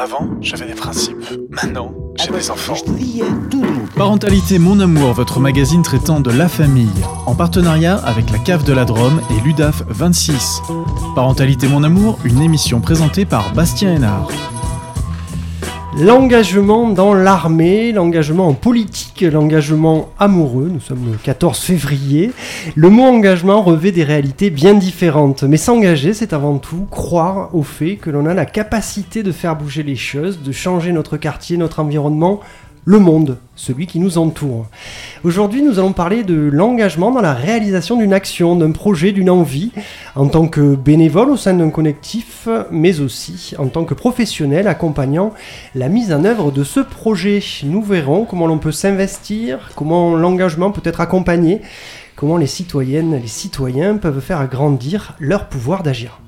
Avant, j'avais des principes. Maintenant, j'ai des enfants. Parentalité Mon Amour, votre magazine traitant de la famille, en partenariat avec la Cave de la Drôme et l'UDAF 26. Parentalité Mon Amour, une émission présentée par Bastien Hénard. L'engagement dans l'armée, l'engagement en politique, l'engagement amoureux, nous sommes le 14 février. Le mot engagement revêt des réalités bien différentes, mais s'engager, c'est avant tout croire au fait que l'on a la capacité de faire bouger les choses, de changer notre quartier, notre environnement, le monde, celui qui nous entoure. Aujourd'hui, nous allons parler de l'engagement dans la réalisation d'une action, d'un projet, d'une envie, en tant que bénévole au sein d'un collectif, mais aussi en tant que professionnel accompagnant la mise en œuvre de ce projet. Nous verrons comment l'on peut s'investir, comment l'engagement peut être accompagné, comment les citoyennes, les citoyens peuvent faire grandir leur pouvoir d'agir.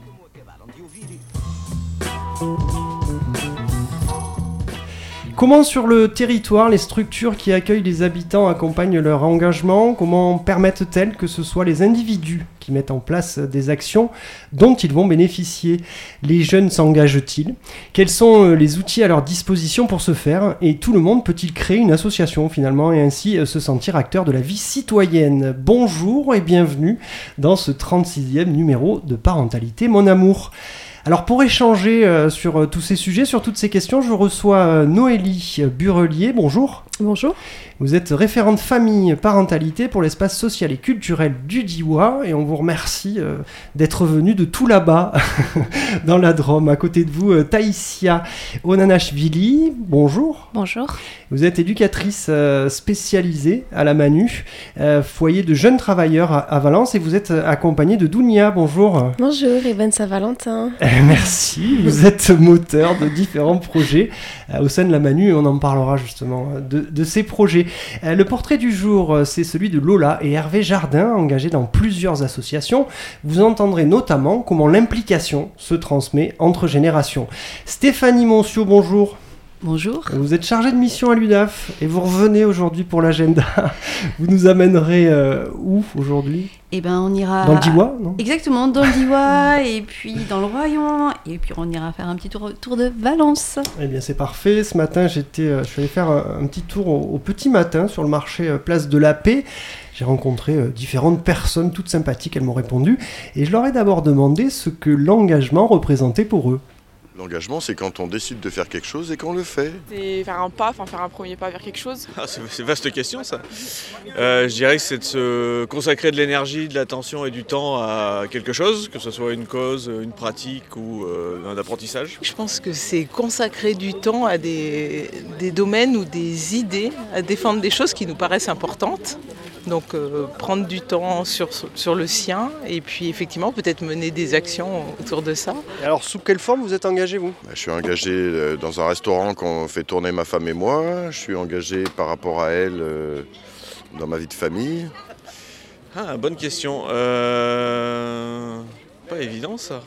Comment sur le territoire les structures qui accueillent les habitants accompagnent leur engagement? Comment permettent-elles que ce soit les individus qui mettent en place des actions dont ils vont bénéficier? Les jeunes s'engagent-ils? Quels sont euh, les outils à leur disposition pour ce faire? Et tout le monde peut-il créer une association finalement et ainsi euh, se sentir acteur de la vie citoyenne? Bonjour et bienvenue dans ce 36e numéro de Parentalité Mon Amour. Alors pour échanger euh, sur euh, tous ces sujets, sur toutes ces questions, je reçois euh, Noélie Burelier. Bonjour. Bonjour. Vous êtes référente famille parentalité pour l'espace social et culturel du Diwa et on vous remercie d'être venu de tout là-bas dans la Drôme. À côté de vous, Taïsia Onanashvili. Bonjour. Bonjour. Vous êtes éducatrice spécialisée à la Manu, foyer de jeunes travailleurs à, Valence et vous êtes accompagnée de Dounia. Bonjour. Bonjour, Eben Saint-Valentin. Merci. Vous êtes moteur de différents projets euh, au sein de la Manu et on en parlera justement euh, de, ces projets. Euh, le portrait du jour, c'est celui de Lola et Hervé Jardin, engagés dans plusieurs associations. Vous entendrez notamment comment l'implication se transmet entre générations. Stéphanie Moncio, bonjour. Bonjour. Vous êtes chargée de mission à l'UDAF et vous revenez aujourd'hui pour l'agenda. Vous nous amènerez où aujourd'hui? Eh ben, on ira. Dans le Diwa, non? Exactement, dans le Diwa, et puis dans le Royan, et puis on ira faire un petit tour, tour de Valence. Eh bien, c'est parfait. Ce matin, j'étais, euh, je suis allé faire un, petit tour au, petit matin sur le marché euh, Place de la Paix. J'ai rencontré euh, différentes personnes toutes sympathiques, elles m'ont répondu, et je leur ai d'abord demandé ce que l'engagement représentait pour eux. L'engagement, c'est quand on décide de faire quelque chose et qu'on le fait. C'est faire un pas, enfin faire un premier pas vers quelque chose. Ah, c'est vaste question ça. Euh, je dirais que c'est de se consacrer de l'énergie, de l'attention et du temps à quelque chose, que ce soit une cause, une pratique ou euh, un apprentissage. Je pense que c'est consacrer du temps à des, des domaines ou des idées, à défendre des choses qui nous paraissent importantes. Donc euh, prendre du temps sur, sur le sien et puis effectivement peut-être mener des actions autour de ça. alors sous quelle forme vous êtes engagé vous? Bah, Je suis engagé euh, dans un restaurant qu'on fait tourner ma femme et moi. Je suis engagé par rapport à elle euh, dans ma vie de famille. Ah, bonne question. Pas évident ça.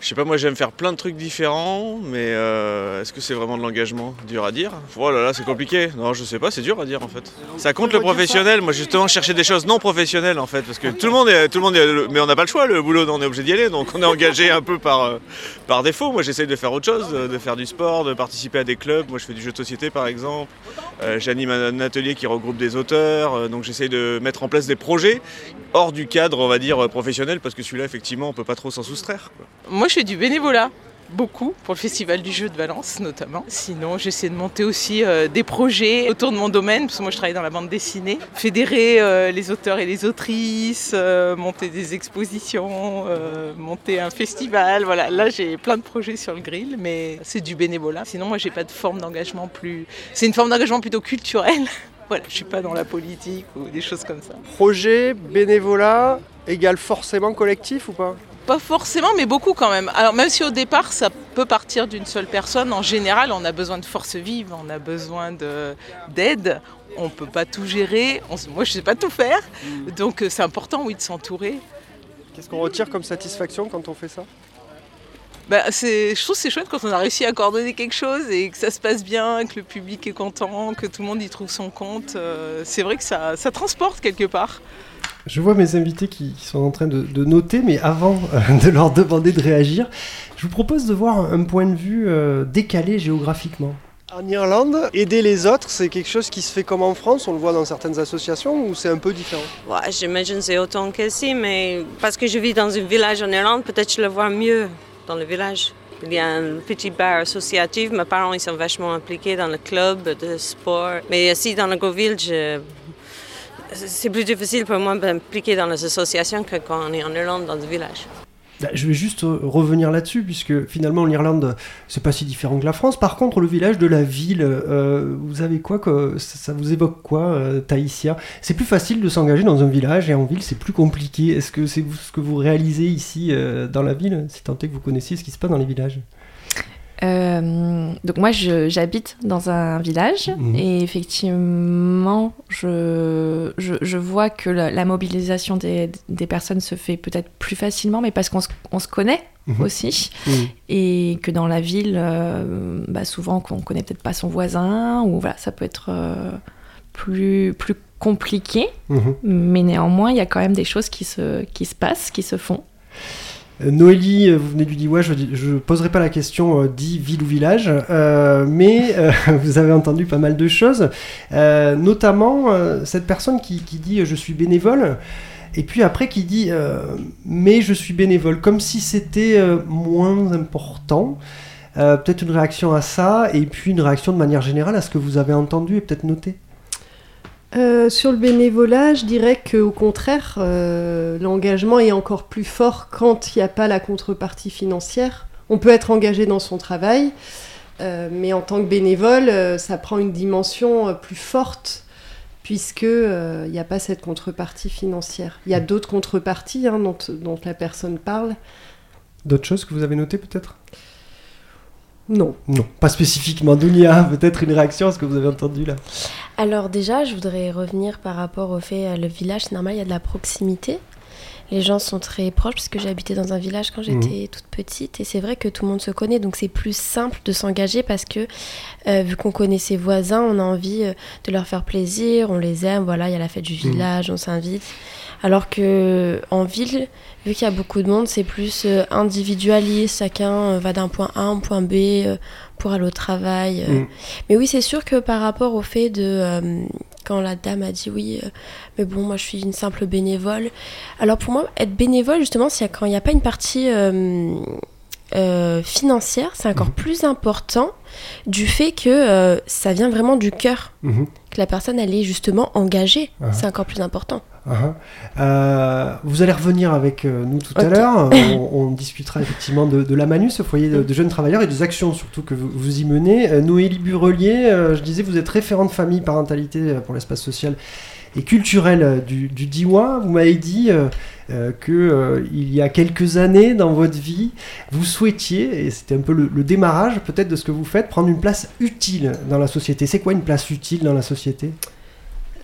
Je sais pas, moi j'aime faire plein de trucs différents, mais euh, est-ce que c'est vraiment de l'engagement Dur à dire? Oh là là, c'est compliqué. Non, je sais pas, c'est dur à dire en fait. Ça compte le professionnel. Moi justement, chercher des choses non professionnelles en fait, parce que tout le monde est, tout le monde est, mais on n'a pas le choix. Le boulot, on est obligé d'y aller, donc on est engagé un peu par euh, par défaut. Moi, j'essaye de faire autre chose, de faire du sport, de participer à des clubs. Moi, je fais du jeu de société par exemple. Euh, j'anime un atelier qui regroupe des auteurs, donc j'essaye de mettre en place des projets hors du cadre, on va dire professionnel, parce que celui-là, effectivement, on peut pas trop s'en soustraire. Moi, je fais du bénévolat beaucoup pour le Festival du jeu de Valence notamment. Sinon, j'essaie de monter aussi euh, des projets autour de mon domaine, parce que moi je travaille dans la bande dessinée, fédérer euh, les auteurs et les autrices, euh, monter des expositions, monter un festival. Voilà, là j'ai plein de projets sur le grill, mais c'est du bénévolat. Sinon, moi j'ai pas de forme d'engagement plus. C'est une forme d'engagement plutôt culturelle. voilà, je suis pas dans la politique ou des choses comme ça. Projet, bénévolat, égale forcément collectif ou pas? Pas forcément, mais beaucoup quand même. Alors même si au départ ça peut partir d'une seule personne, en général on a besoin de force vive, on a besoin d'aide, on ne peut pas tout gérer, moi je ne sais pas tout faire, mm. donc euh, c'est important oui de s'entourer. Qu'est-ce qu'on retire comme satisfaction quand on fait ça? Bah, je trouve c'est chouette quand on a réussi à coordonner quelque chose et que ça se passe bien, que le public est content, que tout le monde y trouve son compte. Euh, c'est vrai que ça transporte quelque part. Je vois mes invités qui, qui sont en train de, de noter, mais avant euh, de leur demander de réagir, je vous propose de voir un point de vue euh, décalé géographiquement. En Irlande, aider les autres, c'est quelque chose qui se fait comme en France, on le voit dans certaines associations, ou c'est un peu différent? Ouais, j'imagine c'est autant qu'ici, mais parce que je vis dans un village en Irlande, peut-être je le vois mieux dans le village. Il y a un petit bar associatif, mes parents ils sont vachement impliqués dans le club de sport. Mais ici dans la grande ville, je... c'est plus difficile pour moi d'impliquer dans les associations que quand on est en Irlande dans le village. Bah, Je vais juste euh, revenir là-dessus, puisque finalement l'Irlande, c'est pas si différent que la France. Par contre, le village de la ville, euh, vous avez quoi que ça, vous évoque quoi, euh, C'est plus facile de s'engager dans un village et en ville, c'est plus compliqué. Est-ce que c'est ce que vous réalisez ici euh, dans la ville? Si tant que vous connaissiez ce qui se passe dans les villages. Euh, donc moi, j'habite dans un village Mhm. et effectivement, je, je, je vois que la, la mobilisation des, des personnes se fait peut-être plus facilement, mais parce qu'on se, on se connaît Mhm. aussi Mhm. et que dans la ville, euh, bah souvent qu'on connaît peut-être pas son voisin ou voilà, ça peut être euh, plus plus compliqué, mais néanmoins, il y a quand même des choses qui se qui se passent, qui se font. Euh, Noélie, euh, vous venez du Diois, je ne poserai pas la question euh, dit ville ou village, mais vous avez entendu pas mal de choses, notamment cette personne qui, qui dit je suis bénévole, et puis après qui dit mais je suis bénévole, comme si c'était moins important. Peut-être une réaction à ça, et puis une réaction de manière générale à ce que vous avez entendu et peut-être noté. Euh, sur le bénévolat, je dirais qu'au contraire, euh, l'engagement est encore plus fort quand il n'y a pas la contrepartie financière. On peut être engagé dans son travail, euh, mais en tant que bénévole, ça prend une dimension plus forte puisque il n'y a pas cette contrepartie financière. Il y a d'autres contreparties hein, dont, dont la personne parle. D'autres choses que vous avez notées peut-être? Non. Non, pas spécifiquement. Dunia, peut-être une réaction à ce que vous avez entendu là. Alors déjà, je voudrais revenir par rapport au fait, euh, le village, c'est normal, il y a de la proximité. Les gens sont très proches, puisque j'ai habité dans un village quand j'étais toute petite, et c'est vrai que tout le monde se connaît, donc c'est plus simple de s'engager parce que, euh, vu qu'on connaît ses voisins, on a envie euh, de leur faire plaisir, on les aime, voilà, il y a la fête du village, on s'invite. Alors que en ville, vu qu'il y a beaucoup de monde, c'est plus euh, individualiste, chacun euh, va d'un point A à un point B euh, pour aller au travail. Mm. Mais oui, c'est sûr que par rapport au fait de quand la dame a dit oui, mais bon, moi je suis une simple bénévole. Alors pour moi, être bénévole, justement, c'est quand il n'y a pas une partie euh, financière, c'est encore plus important du fait que euh, ça vient vraiment du cœur, Mhm. que la personne elle est justement engagée. Ah. C'est encore plus important. Ah, euh, vous allez revenir avec euh, nous tout à l'heure. on, on discutera effectivement de, de la Manu, ce foyer de, de jeunes travailleurs et des actions surtout que vous, vous y menez. Euh, Noélie Burelier, euh, je disais, vous êtes référente famille parentalité pour l'espace social et culturel du, du Diwa. Vous m'avez dit euh, euh, que euh, il y a quelques années dans votre vie, vous souhaitiez, et c'était un peu le, le démarrage peut-être de ce que vous faites, prendre une place utile dans la société. C'est quoi une place utile dans la société?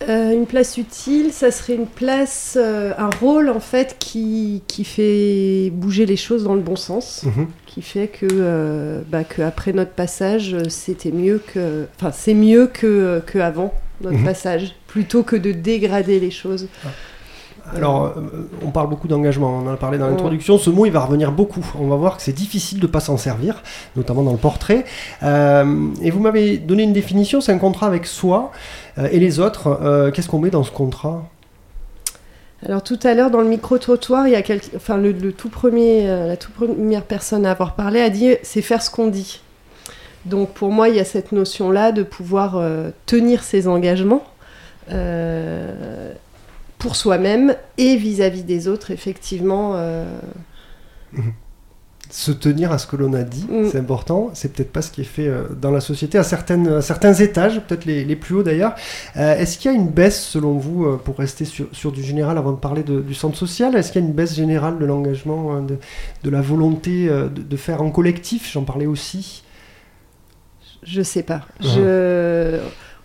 Euh, une place utile, ça serait une place, euh, un rôle en fait qui, qui fait bouger les choses dans le bon sens, Mhm. qui fait que, euh, bah, que après notre passage, c'était mieux que, enfin c'est mieux que, que avant notre Mhm. passage, plutôt que de dégrader les choses. Alors, euh, on parle beaucoup d'engagement, on en a parlé dans l'introduction, ce mot il va revenir beaucoup. On va voir que c'est difficile de ne pas s'en servir, notamment dans le portrait. Euh, et vous m'avez donné une définition, c'est un contrat avec soi et les autres. Euh, Qu'est-ce qu'on met dans ce contrat? Alors tout à l'heure dans le micro-trottoir, il y a enfin, le, le tout premier, euh, la toute première personne à avoir parlé a dit c'est faire ce qu'on dit. Donc pour moi, il y a cette notion-là de pouvoir euh, tenir ses engagements euh, pour soi-même et vis-à-vis des autres, effectivement. euh, Se tenir à ce que l'on a dit, Mm. c'est important. C'est peut-être pas ce qui est fait euh, dans la société, à, certaines, à certains étages, peut-être les, les plus hauts d'ailleurs. Euh, Est-ce qu'il y a une baisse, selon vous, euh, pour rester sur, sur du général avant de parler de- du centre social? Est-ce qu'il y a une baisse générale de l'engagement, de, de la volonté de, de faire en collectif? J'en parlais aussi. Je sais pas. Je...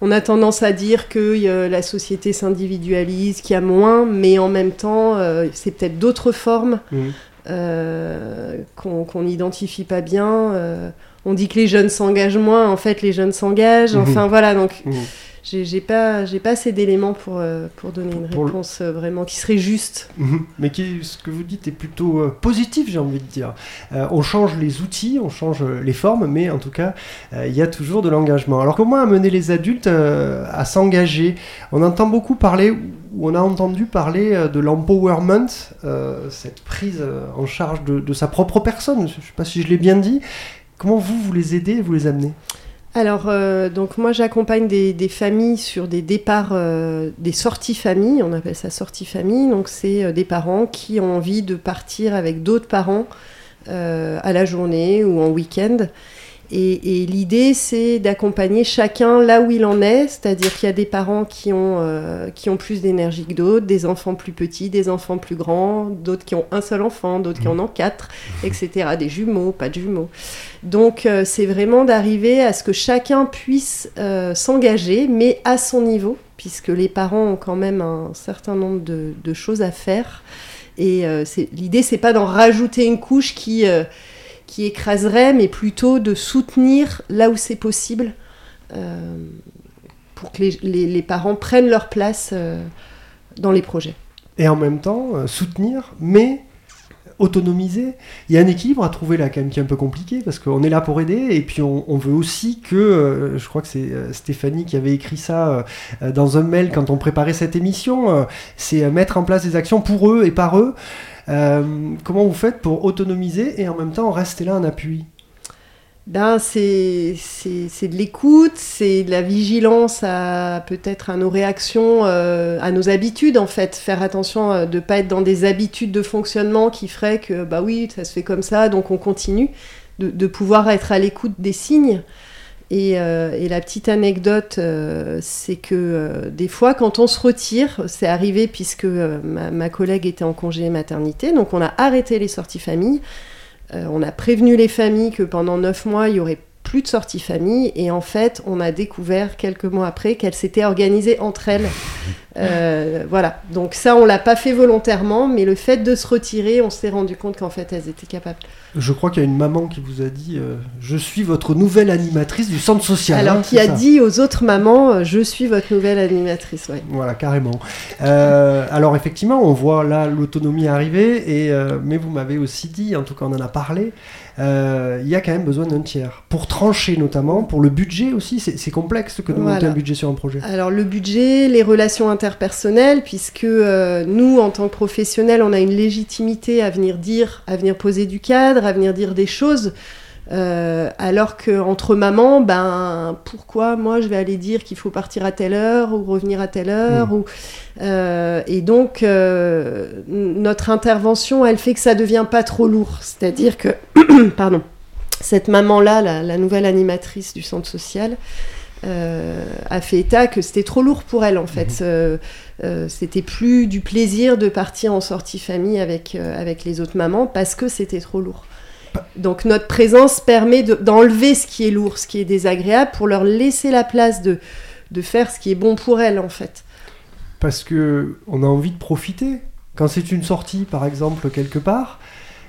On a tendance à dire que la société s'individualise, qu'il y a moins, mais en même temps, c'est peut-être d'autres formes Mhm. Euh, qu'on n'identifie pas bien. euh. on dit que les jeunes s'engagent moins, en fait, les jeunes s'engagent. Mhm. Enfin voilà, donc Mhm. J'ai pas, j'ai pas assez d'éléments pour, euh, pour donner une Pour le- réponse euh, vraiment qui serait juste. Mhm. Mais qui, ce que vous dites est plutôt euh, positif, j'ai envie de dire. On change les outils, on change les formes, mais en tout cas, il y a toujours de l'engagement. Alors comment amener les adultes à s'engager? On entend beaucoup parler, ou on a entendu parler de l'empowerment, cette prise en charge de, de sa propre personne. Je ne sais pas si je l'ai bien dit. Comment vous, vous les aidez et vous les amenez? Alors, euh, donc moi j'accompagne des, familles sur des départs, euh, des sorties famille, on appelle ça sortie famille. Donc, c'est euh, des parents qui ont envie de partir avec d'autres parents euh, à la journée ou en week-end. Et, et l'idée, c'est d'accompagner chacun là où il en est, c'est-à-dire qu'il y a des parents qui ont, euh, qui ont plus d'énergie que d'autres, des enfants plus petits, des enfants plus grands, d'autres qui ont un seul enfant, d'autres qui en ont quatre, etc. Des jumeaux, pas de jumeaux. Donc, euh, c'est vraiment d'arriver à ce que chacun puisse euh, s'engager, mais à son niveau, puisque les parents ont quand même un certain nombre de, de choses à faire. Et l'idée, c'est pas d'en rajouter une couche qui, qui écraserait, mais plutôt de soutenir là où c'est possible euh, pour que les, les- parents prennent leur place euh, dans les projets. et en même temps euh, soutenir, mais autonomiser. Il y a un équilibre à trouver là quand même qui est un peu compliqué parce qu'on est là pour aider et puis on, veut aussi que, je crois que c'est Stéphanie qui avait écrit ça dans un mail quand on préparait cette émission, c'est mettre en place des actions pour eux et par eux. Euh, comment vous faites pour autonomiser et en même temps rester là en appui? Ben, c'est c'est- c'est de l'écoute, c'est de la vigilance à peut-être à nos réactions, euh, à nos habitudes en fait. Faire attention euh, de ne pas être dans des habitudes de fonctionnement qui feraient que bah oui, ça se fait comme ça, donc on continue. De, de pouvoir être à l'écoute des signes. Et, euh, et la petite anecdote, euh, c'est que euh, des fois, quand on se retire, c'est arrivé puisque ma, collègue était en congé maternité, donc on a arrêté les sorties famille. On a prévenu les familles que pendant neuf mois, il y aurait plus de sorties famille. Et en fait, on a découvert quelques mois après qu'elles s'étaient organisées entre elles. Euh, voilà. Donc ça, on l'a pas fait volontairement, mais le fait de se retirer, on s'est rendu compte qu'en fait, elles étaient capables. Je crois qu'il y a une maman qui vous a dit euh, Je suis votre nouvelle animatrice du centre social. Alors, hein, qui c'est a ça dit aux autres mamans, euh, je suis votre nouvelle animatrice. Ouais. Voilà, carrément. Euh, alors effectivement, on voit là l'autonomie arriver, et, mais vous m'avez aussi dit, en tout cas on en a parlé, il y a quand même besoin d'un tiers. Pour trancher notamment, pour le budget aussi, c'est complexe que de monter Voilà. un budget sur un projet. Alors le budget, les relations interpersonnelles, puisque euh, nous, en tant que professionnels, on a une légitimité à venir dire, à venir poser du cadre, à venir dire des choses. euh, alors qu'entre mamans, ben pourquoi moi je vais aller dire qu'il faut partir à telle heure ou revenir à telle heure Mm. ou euh, et donc euh, notre intervention, elle fait que ça devient pas trop lourd. C'est-à-dire que, pardon, cette maman-là, la, la nouvelle animatrice du centre social, euh, a fait état que c'était trop lourd pour elle en fait. Euh, euh, c'était plus du plaisir de partir en sortie famille avec, avec les autres mamans parce que c'était trop lourd. Donc notre présence permet de- d'enlever ce qui est lourd, ce qui est désagréable, pour leur laisser la place de, de faire ce qui est bon pour elles en fait. Parce que on a envie de profiter. Quand c'est une sortie, par exemple, quelque part,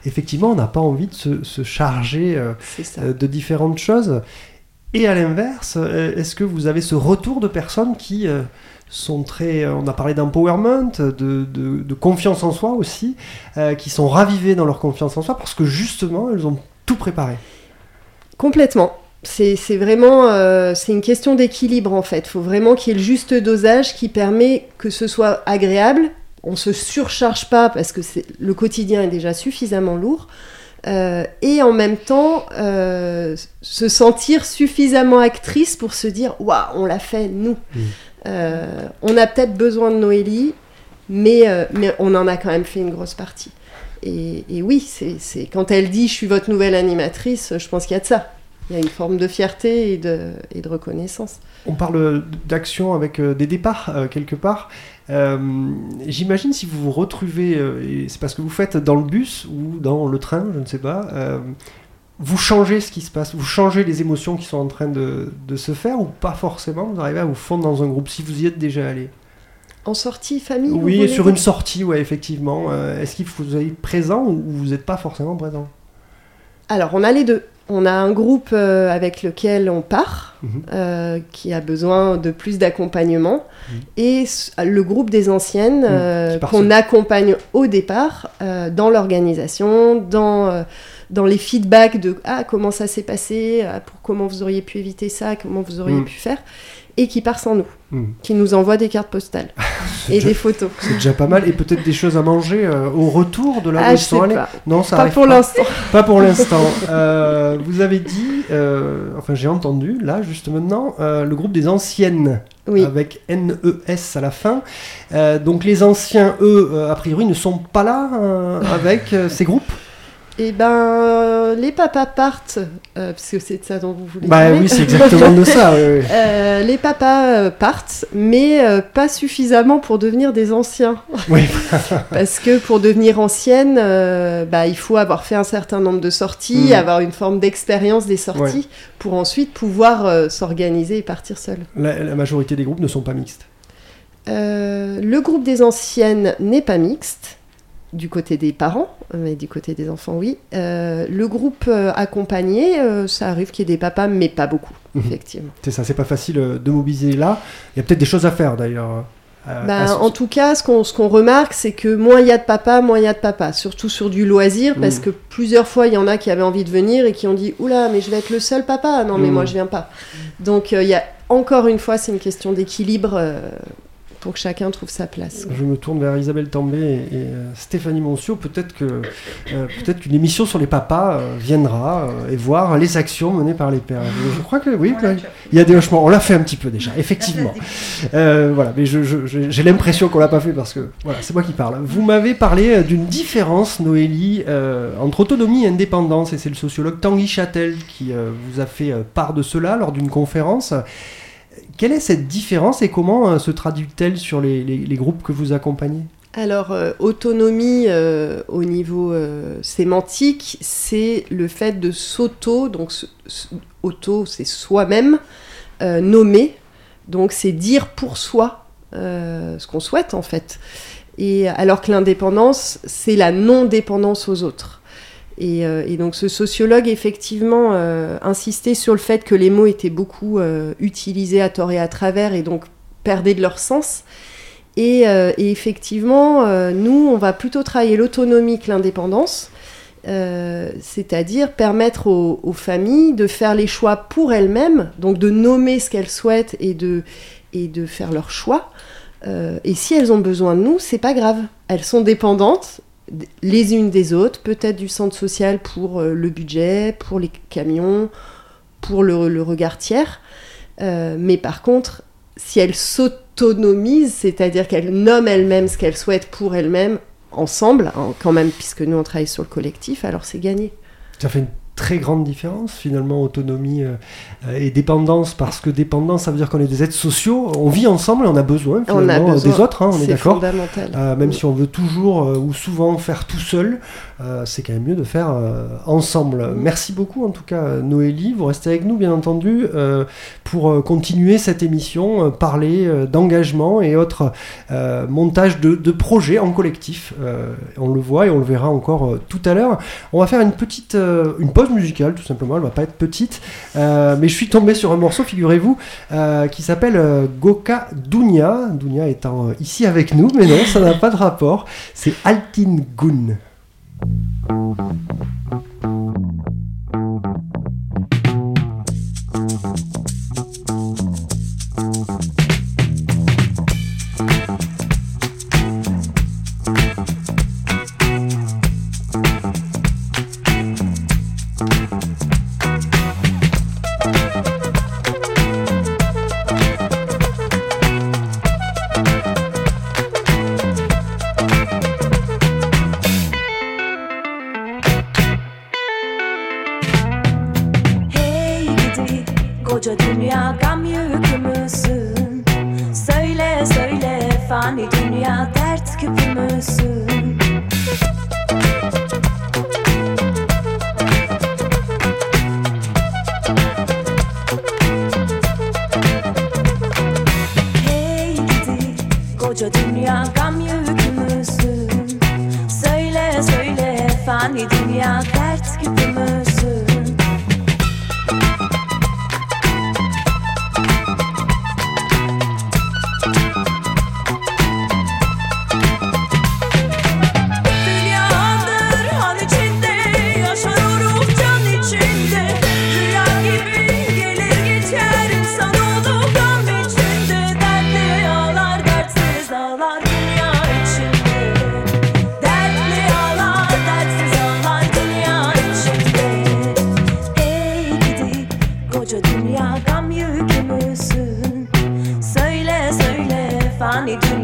effectivement, on n'a pas envie de se, se charger euh, de différentes choses. Et à l'inverse, euh, est-ce que vous avez ce retour de personnes qui euh, sont très... euh, On a parlé d'empowerment, de, de- confiance en soi aussi, qui sont ravivées dans leur confiance en soi parce que justement, elles ont tout préparé? Complètement. C'est vraiment c'est une question d'équilibre en fait. Il faut vraiment qu'il y ait le juste dosage qui permet que ce soit agréable. On se surcharge pas parce que le quotidien est déjà suffisamment lourd. Euh, et en même temps, euh, se sentir suffisamment actrice pour se dire Waouh, on l'a fait, nous. Euh, on a peut-être besoin de Noélie, mais, mais on en a quand même fait une grosse partie. Et, et oui, c'est- quand elle dit je suis votre nouvelle animatrice, je pense qu'il y a de ça. Il y a une forme de fierté et de, et de reconnaissance. On parle d'action avec euh, des départs euh, quelque part. Euh, J'imagine si vous vous retrouvez, et c'est parce que vous faites dans le bus ou dans le train, je ne sais pas, euh, vous changez ce qui se passe, vous changez les émotions qui sont en train de, de se faire ou pas forcément, vous arrivez à vous fondre dans un groupe si vous y êtes déjà allé? En sortie famille Oui, sur une sortie, ouais, effectivement. Euh, Est-ce qu'il faut vous êtes présent ou vous n'êtes pas forcément présent? Alors, on a les deux. On a un groupe euh, avec lequel on part. mhm. euh, qui a besoin de plus d'accompagnement, mhm. et le groupe des anciennes euh, qu'on accompagne au départ dans l'organisation, dans dans les feedbacks de ah comment ça s'est passé, pour comment vous auriez pu éviter ça, comment vous auriez pu faire et qui part sans nous, hmm. qui nous envoie des cartes postales et des photos. C'est déjà pas mal et peut-être des choses à manger euh, au retour de la ah, où Non, ça pas pour l'instant. Pas pour l'instant. Euh, vous avez dit, euh, enfin j'ai entendu là juste maintenant, le groupe des anciennes. Avec N-E-S à la fin. donc les anciens, eux, a priori, ne sont pas là avec ces groupes? Eh ben, euh, les papas partent, euh, parce que c'est de ça dont vous voulez bah, parler. oui, c'est exactement de ça. Euh, les papas partent, mais pas suffisamment pour devenir des anciens. Oui. parce que pour devenir ancienne, bah, il faut avoir fait un certain nombre de sorties, mm. avoir une forme d'expérience des sorties, pour ensuite pouvoir s'organiser et partir seul. La, majorité des groupes ne sont pas mixtes. le groupe des anciennes n'est pas mixte du côté des parents, mais du côté des enfants, oui. Euh, le groupe euh, accompagné, euh, ça arrive qu'il y ait des papas, mais pas beaucoup, mhm. effectivement. C'est ça, c'est pas facile de mobiliser là. Il y a peut-être des choses à faire d'ailleurs. Ben, en tout cas, ce qu'on remarque, c'est que moins il y a de papas, moins il y a de papas, surtout sur du loisir, parce mhm. que plusieurs fois, il y en a qui avaient envie de venir et qui ont dit Oula, mais je vais être le seul papa. Non, mais mhm. moi, je viens pas. Donc, il y a encore une fois, c'est une question d'équilibre pour que chacun trouve sa place. Je me tourne vers Isabelle Tambay et, euh, Stéphanie Moncio. Peut-être que euh, peut-être qu'une émission sur les papas euh, viendra et voir les actions menées par les pères. Je, crois que oui, il y a des hochements. On l'a fait un petit peu déjà, effectivement. voilà, mais j'ai l'impression qu'on l'a pas fait parce que voilà, c'est moi qui parle. Vous m'avez parlé d'une différence, Noélie, entre autonomie et indépendance, et c'est le sociologue Tanguy Châtel qui vous a fait part de cela lors d'une conférence. Quelle est cette différence et comment euh, se traduit-elle sur les, groupes que vous accompagnez? Alors, euh, autonomie euh, au niveau sémantique, c'est le fait de s'auto, donc auto, c'est soi-même, nommer, donc c'est dire pour soi ce qu'on souhaite en fait. Et alors que l'indépendance, c'est la non-dépendance aux autres. Euh, et, donc ce sociologue, effectivement, euh, insistait sur le fait que les mots étaient beaucoup euh, utilisés à tort et à travers et donc perdaient de leur sens. Et, effectivement, nous, on va plutôt travailler l'autonomie que l'indépendance, c'est-à-dire permettre aux, familles de faire les choix pour elles-mêmes, donc de nommer ce qu'elles souhaitent et de, et de faire leurs choix. et si elles ont besoin de nous, c'est pas grave. Elles sont dépendantes les unes des autres, peut-être du centre social pour euh, le budget, pour les camions, pour le, regard tiers. Euh, mais par contre, si elles s'autonomisent, c'est-à-dire qu'elles nomment elles-mêmes ce qu'elles souhaitent pour elles-mêmes, ensemble, hein, quand même, puisque nous on travaille sur le collectif, alors c'est gagné. Ça fait une très grande différence finalement autonomie euh, et dépendance parce que dépendance ça veut dire qu'on est des êtres sociaux on vit ensemble et on a besoin finalement des autres hein, on est, d'accord euh, même si on veut toujours euh, ou souvent faire tout seul c'est quand même mieux de faire ensemble. Merci beaucoup en tout cas Noélie. Vous restez avec nous bien entendu pour continuer cette émission parler d'engagement et autres montage de, de, projets en collectif. On le voit et on le verra encore tout à l'heure. On va faire une petite une pause musicale, tout simplement. Elle va pas être petite. Euh, mais je suis tombé sur un morceau, figurez-vous, euh, qui s'appelle euh, Goka Dunya. Dunya étant ici avec nous, mais non, ça n'a pas de rapport. C'est Altin Gun.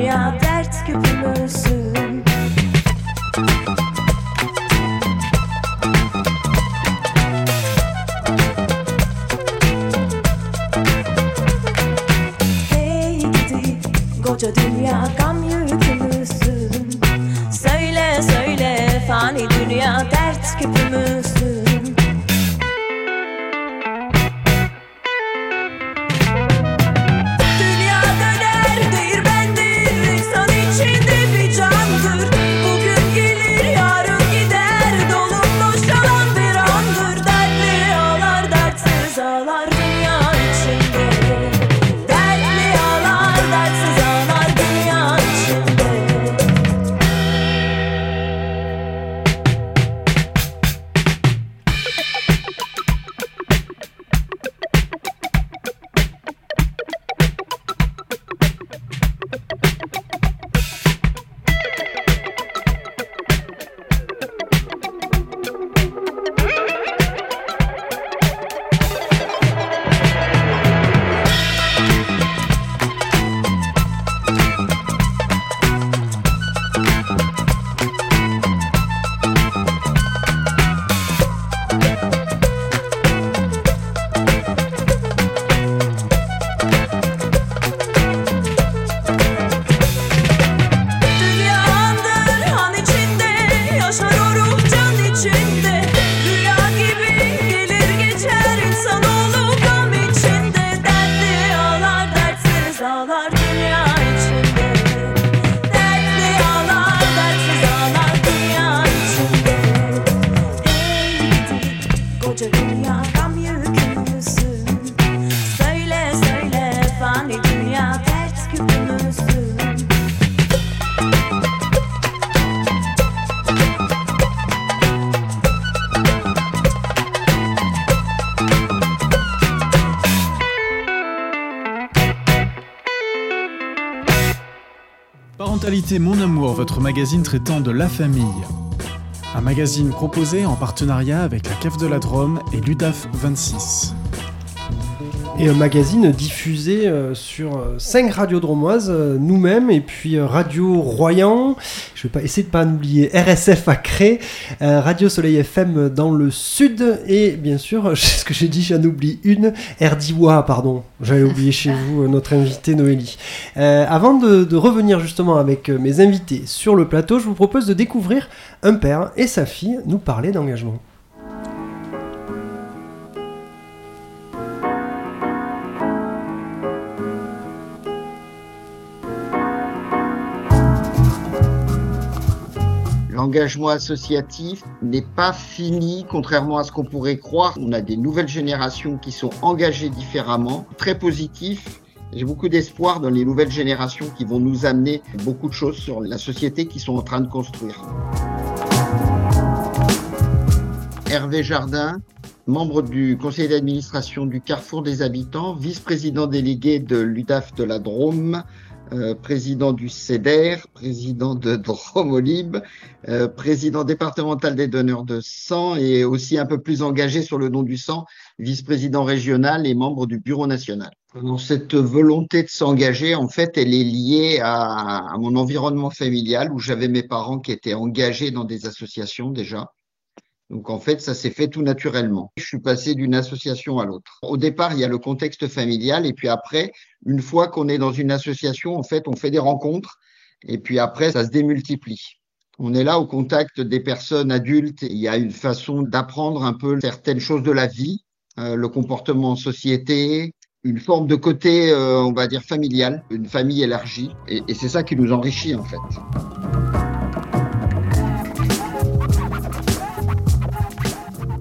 Yeah. Mon Amour, votre magazine traitant de la famille. Un magazine proposé en partenariat avec la CAF de la Drôme et l'UDAF 26. Et un magazine diffusé euh, sur 5 radios dromoises, euh, nous-mêmes, et puis euh, Radio Royan, je vais pas essayer de pas en oublier, RSF à Cré, euh, Radio Soleil FM dans le sud, et bien sûr, ce que j'ai dit, j'en oublie une, RDIWA, pardon, j'avais oublié chez vous euh, notre invité Noélie. Euh, avant de, revenir justement avec mes invités sur le plateau, je vous propose de découvrir un père et sa fille nous parler d'engagement. L'engagement associatif n'est pas fini, contrairement à ce qu'on pourrait croire. On a des nouvelles générations qui sont engagées différemment, très positif. J'ai beaucoup d'espoir dans les nouvelles générations qui vont nous amener beaucoup de choses sur la société qu'ils sont en train de construire. Hervé Jardin, membre du conseil d'administration du Carrefour des Habitants, vice-président délégué de l'UDAF de la Drôme, euh, président du CEDER, président de Dromolib, euh, président départemental des donneurs de sang et aussi un peu plus engagé sur le don du sang, vice-président régional et membre du bureau national. Cette volonté de s'engager, en fait, elle est liée à mon environnement familial où j'avais mes parents qui étaient engagés dans des associations déjà. Donc en fait, ça s'est fait tout naturellement. Je suis passé d'une association à l'autre. Au départ, il y a le contexte familial et puis après, une fois qu'on est dans une association, en fait, on fait des rencontres et puis après, ça se démultiplie. On est là au contact des personnes adultes. Il y a une façon d'apprendre un peu certaines choses de la vie, euh, le comportement en société, une forme de côté, euh, on va dire, familial, une famille élargie. Et, et c'est ça qui nous enrichit en fait.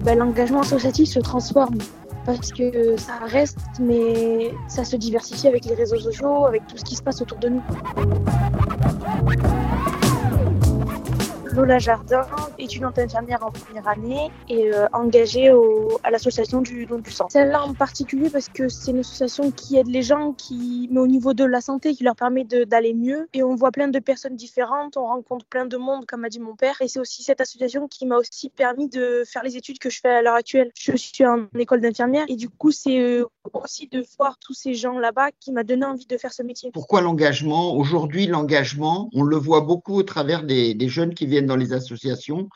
Bah, l'engagement associatif se transforme parce que ça reste, mais ça se diversifie avec les réseaux sociaux, avec tout ce qui se passe autour de nous. Lola Jardin, étudiante infirmière en première année et euh, engagée à l'association du don du sang. Celle-là en particulier parce que c'est une association qui aide les gens, qui met au niveau de la santé, qui leur permet d'aller mieux. Et on voit plein de personnes différentes, on rencontre plein de monde, comme a dit mon père. Et c'est aussi cette association qui m'a aussi permis de faire les études que je fais à l'heure actuelle. Je suis en école d'infirmière et du coup, c'est euh, aussi de voir tous ces gens là-bas qui m'a donné envie de faire ce métier. Pourquoi l'engagement? Aujourd'hui, l'engagement, on le voit beaucoup au travers des, jeunes qui viennent dans les associations.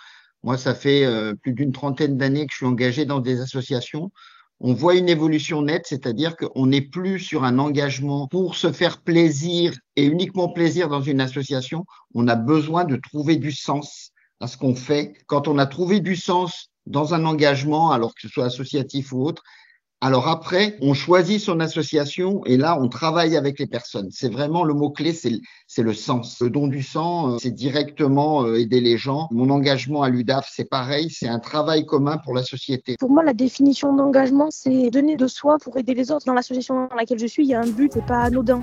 Moi, ça fait euh, plus d'une trentaine d'années que je suis engagé dans des associations. On voit une évolution nette, c'est-à-dire qu'on n'est plus sur un engagement pour se faire plaisir et uniquement plaisir dans une association. On a besoin de trouver du sens à ce qu'on fait. Quand on a trouvé du sens dans un engagement, alors que ce soit associatif ou autre, alors après, on choisit son association et là, on travaille avec les personnes. C'est vraiment le mot-clé, c'est le, sens. Le don du sang, euh, c'est directement euh, aider les gens. Mon engagement à l'UDAF, c'est pareil, c'est un travail commun pour la société. Pour moi, la définition d'engagement, c'est donner de soi pour aider les autres. Dans l'association dans laquelle je suis, il y a un but, c'est pas anodin.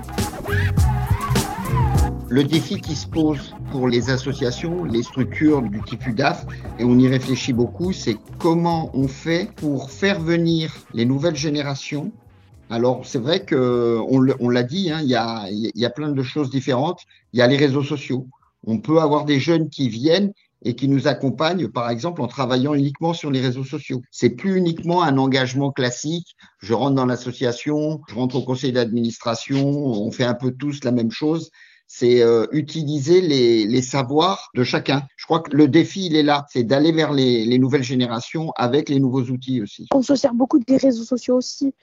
Le défi qui se pose pour les associations, les structures du type UDAF, et on y réfléchit beaucoup, c'est comment on fait pour faire venir les nouvelles générations. Alors c'est vrai que on l'a dit, hein, il y a plein de choses différentes. Il y a les réseaux sociaux. On peut avoir des jeunes qui viennent et qui nous accompagnent, par exemple, en travaillant uniquement sur les réseaux sociaux. C'est plus uniquement un engagement classique. Je rentre dans l'association, je rentre au conseil d'administration, on fait un peu tous la même chose c'est euh, utiliser les, les savoirs de chacun. Je crois que le défi, il est là, c'est d'aller vers les, les nouvelles générations avec les nouveaux outils aussi. On se sert beaucoup des réseaux sociaux aussi.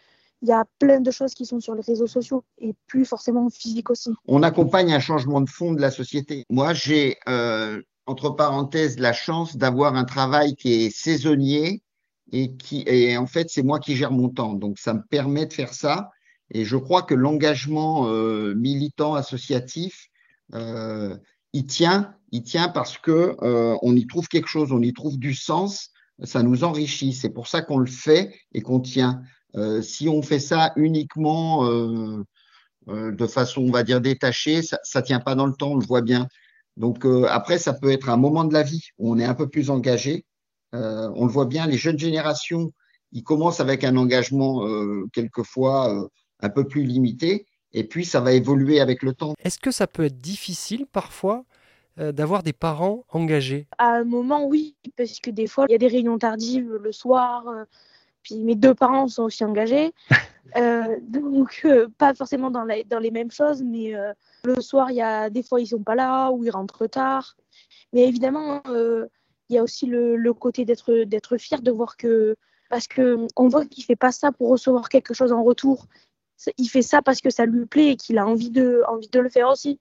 Il y a plein de choses qui sont sur les réseaux sociaux et plus forcément physique aussi. On accompagne un changement de fond de la société. Moi, j'ai, euh, entre parenthèses, la chance d'avoir un travail qui est saisonnier et qui, et en fait, c'est moi qui gère mon temps. Donc, ça me permet de faire ça. Et je crois que l'engagement euh, militant associatif, euh, il tient, il tient parce que euh, on y trouve quelque chose, on y trouve du sens, ça nous enrichit. C'est pour ça qu'on le fait et qu'on tient. Euh, si on fait ça uniquement euh, euh, de façon, on va dire, détachée, ça, ça tient pas dans le temps, on le voit bien. Donc euh, après, ça peut être un moment de la vie où on est un peu plus engagé. Euh, on le voit bien, les jeunes générations, ils commencent avec un engagement euh, quelquefois euh, un peu plus limité, et puis ça va évoluer avec le temps. Est-ce que ça peut être difficile parfois euh, d'avoir des parents engagés? À un moment, oui, parce que des fois, il y a des réunions tardives le soir. euh, puis mes deux parents sont aussi engagés. Euh, donc, euh, pas forcément dans, la- dans les mêmes choses, mais euh, le soir, il y a des fois, ils sont pas là ou ils rentrent tard. Mais évidemment, euh, il y a aussi le, le côté d'être d'être fier de voir que. Parce qu'on voit qu'il fait pas ça pour recevoir quelque chose en retour. Il fait ça parce que ça lui plaît et qu'il a envie de, envie de le faire aussi.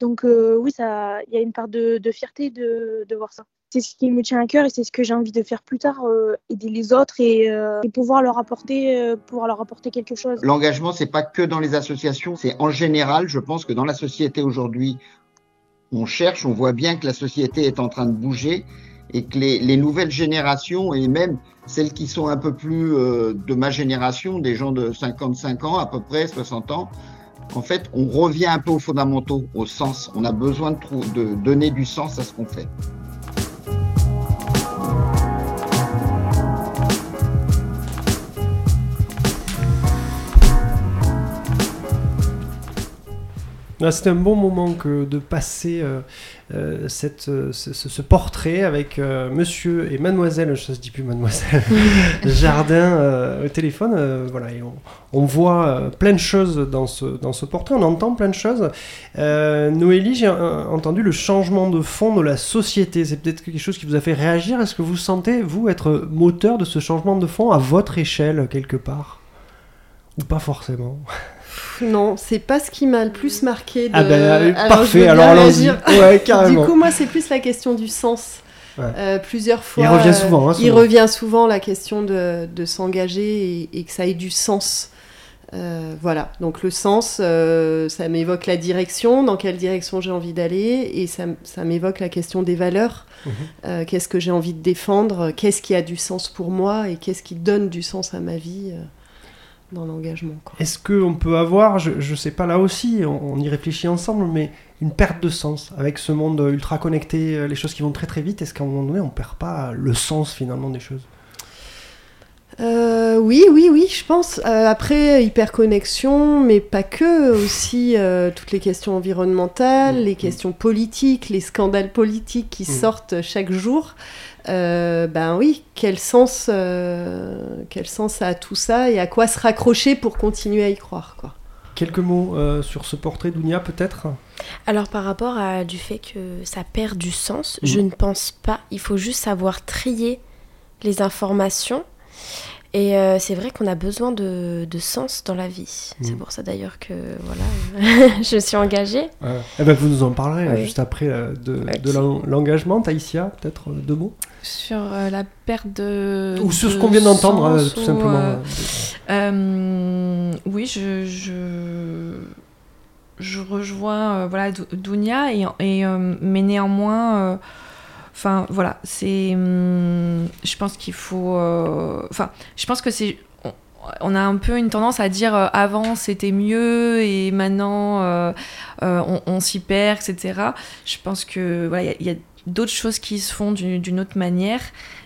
Donc euh, oui, il y a une part de, de fierté de, de voir ça. C'est ce qui me tient à cœur et c'est ce que j'ai envie de faire plus tard, euh, aider les autres et, euh, et pouvoir leur apporter, euh, pouvoir leur apporter quelque chose. L'engagement, c'est pas que dans les associations, c'est en général. Je pense que dans la société aujourd'hui, on cherche, on voit bien que la société est en train de bouger et que les, les nouvelles générations et même celles qui sont un peu plus euh, de ma génération, des gens de 55 ans à peu près, 60 ans, en fait, on revient un peu aux fondamentaux, au sens. On a besoin de donner du sens à ce qu'on fait. C'était un bon moment que de passer euh, euh, cette, euh, ce, portrait avec euh, monsieur et mademoiselle, je ne dis plus mademoiselle, Jardin euh, au téléphone. voilà, et on, on voit plein de choses dans ce, dans ce portrait, on entend plein de choses. Noélie, j'ai entendu le changement de fond de la société. C'est peut-être quelque chose qui vous a fait réagir. Est-ce que vous sentez, vous, être moteur de ce changement de fond à votre échelle, quelque part? Ou pas forcément? Non, c'est pas ce qui m'a le plus marqué. De... Ah ben, euh, parfait, alors allons-y. réagir. Ouais, carrément. Du coup, moi, c'est plus la question du sens. Ouais. Euh, plusieurs fois. Il revient euh, souvent, hein, il souvent. revient souvent la question de, de s'engager et, et que ça ait du sens. Euh, voilà, donc le sens, euh, ça m'évoque la direction, dans quelle direction j'ai envie d'aller, et ça, ça m'évoque la question des valeurs. Mhm. Euh, qu'est-ce que j'ai envie de défendre? Qu'est-ce qui a du sens pour moi? Et qu'est-ce qui donne du sens à ma vie? euh, dans l'engagement. Est-ce qu'on peut avoir, je, je sais pas là aussi, on, on y réfléchit ensemble, mais une perte de sens avec ce monde ultra connecté, euh, les choses qui vont très très vite, est-ce qu'à un moment donné on perd pas le sens finalement des choses? Euh, oui, oui, oui, je pense. Euh, après, hyperconnexion, mais pas que, aussi euh, toutes les questions environnementales, les questions politiques, les scandales politiques qui Mm. sortent chaque jour. Euh, ben oui, quel sens, euh, quel sens a tout ça et à quoi se raccrocher pour continuer à y croire, quoi. Quelques mots euh, sur ce portrait d'Ounia peut-être? Alors par rapport à du fait que ça perd du sens, Mhm. je ne pense pas. Il faut juste savoir trier les informations Et euh, c'est vrai qu'on a besoin de, de sens dans la vie. C'est Mm. pour ça d'ailleurs que voilà, je suis engagée. Ouais. Eh ben, vous nous en parlerez Oui. juste après euh, de, de l'en- l'engagement. Taïsia, peut-être euh, deux mots? Sur euh, la perte de. Ou sur ce qu'on vient d'entendre, euh, tout ou, simplement. euh, oui, je, je, je rejoins voilà, Dou- Dounia, et, et, mais néanmoins, enfin voilà, c'est. hum, je pense qu'il faut. Enfin, je pense que c'est. on- a un peu une tendance à dire euh, avant c'était mieux et maintenant euh, euh, on, on s'y perd, etc. Je pense que voilà, il y a- il y a, d'autres choses qui se font d'une autre manière,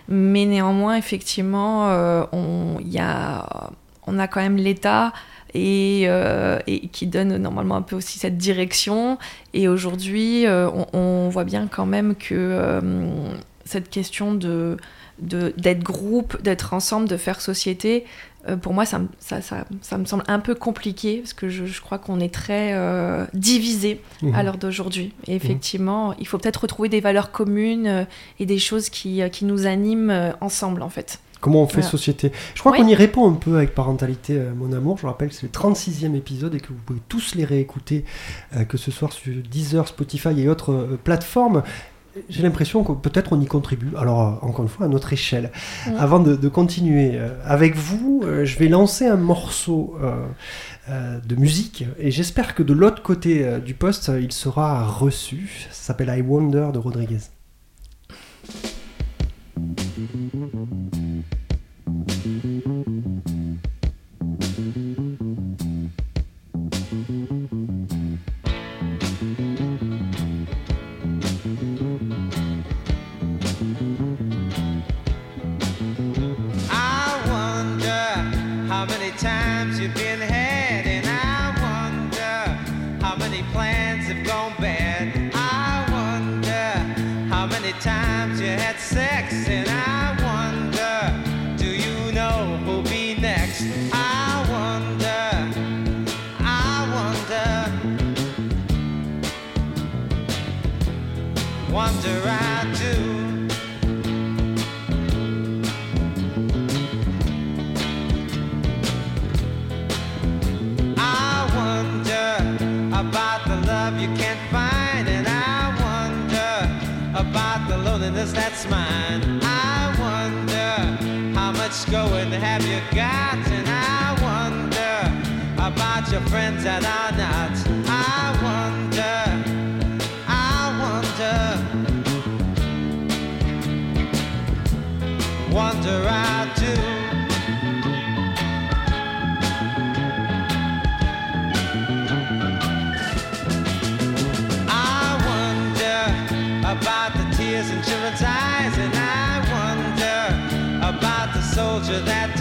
mais néanmoins effectivement, euh, on, a, quand même l'État et, euh, et qui donne normalement un peu aussi cette direction. Et aujourd'hui, euh, on, on voit bien quand même que cette question de d'être groupe, d'être ensemble, de faire société, pour moi, ça, me- ça, ça, ça me semble un peu compliqué parce que je, je crois qu'on est très euh, divisé Mhm. à l'heure d'aujourd'hui. Et effectivement, il faut peut-être retrouver des valeurs communes euh, et des choses qui, euh, qui nous animent euh, ensemble, en fait. Comment on fait Voilà. société? Je crois Ouais. qu'on y répond un peu avec Parentalité euh, Mon Amour. Je rappelle que c'est le 36e épisode et que vous pouvez tous les réécouter, euh, que ce soit sur Deezer, Spotify et autres euh, plateformes. J'ai l'impression que peut-être on y contribue. Alors, euh, encore une fois, à notre échelle. Avant de, de continuer euh, avec vous, euh, je vais lancer un morceau euh, de musique et j'espère que de l'autre côté du poste, il sera reçu. Ça s'appelle I Wonder de Rodriguez. That's mine. I wonder how much going have you got, and I wonder about your friends that are not. I wonder, I wonder, wonder I that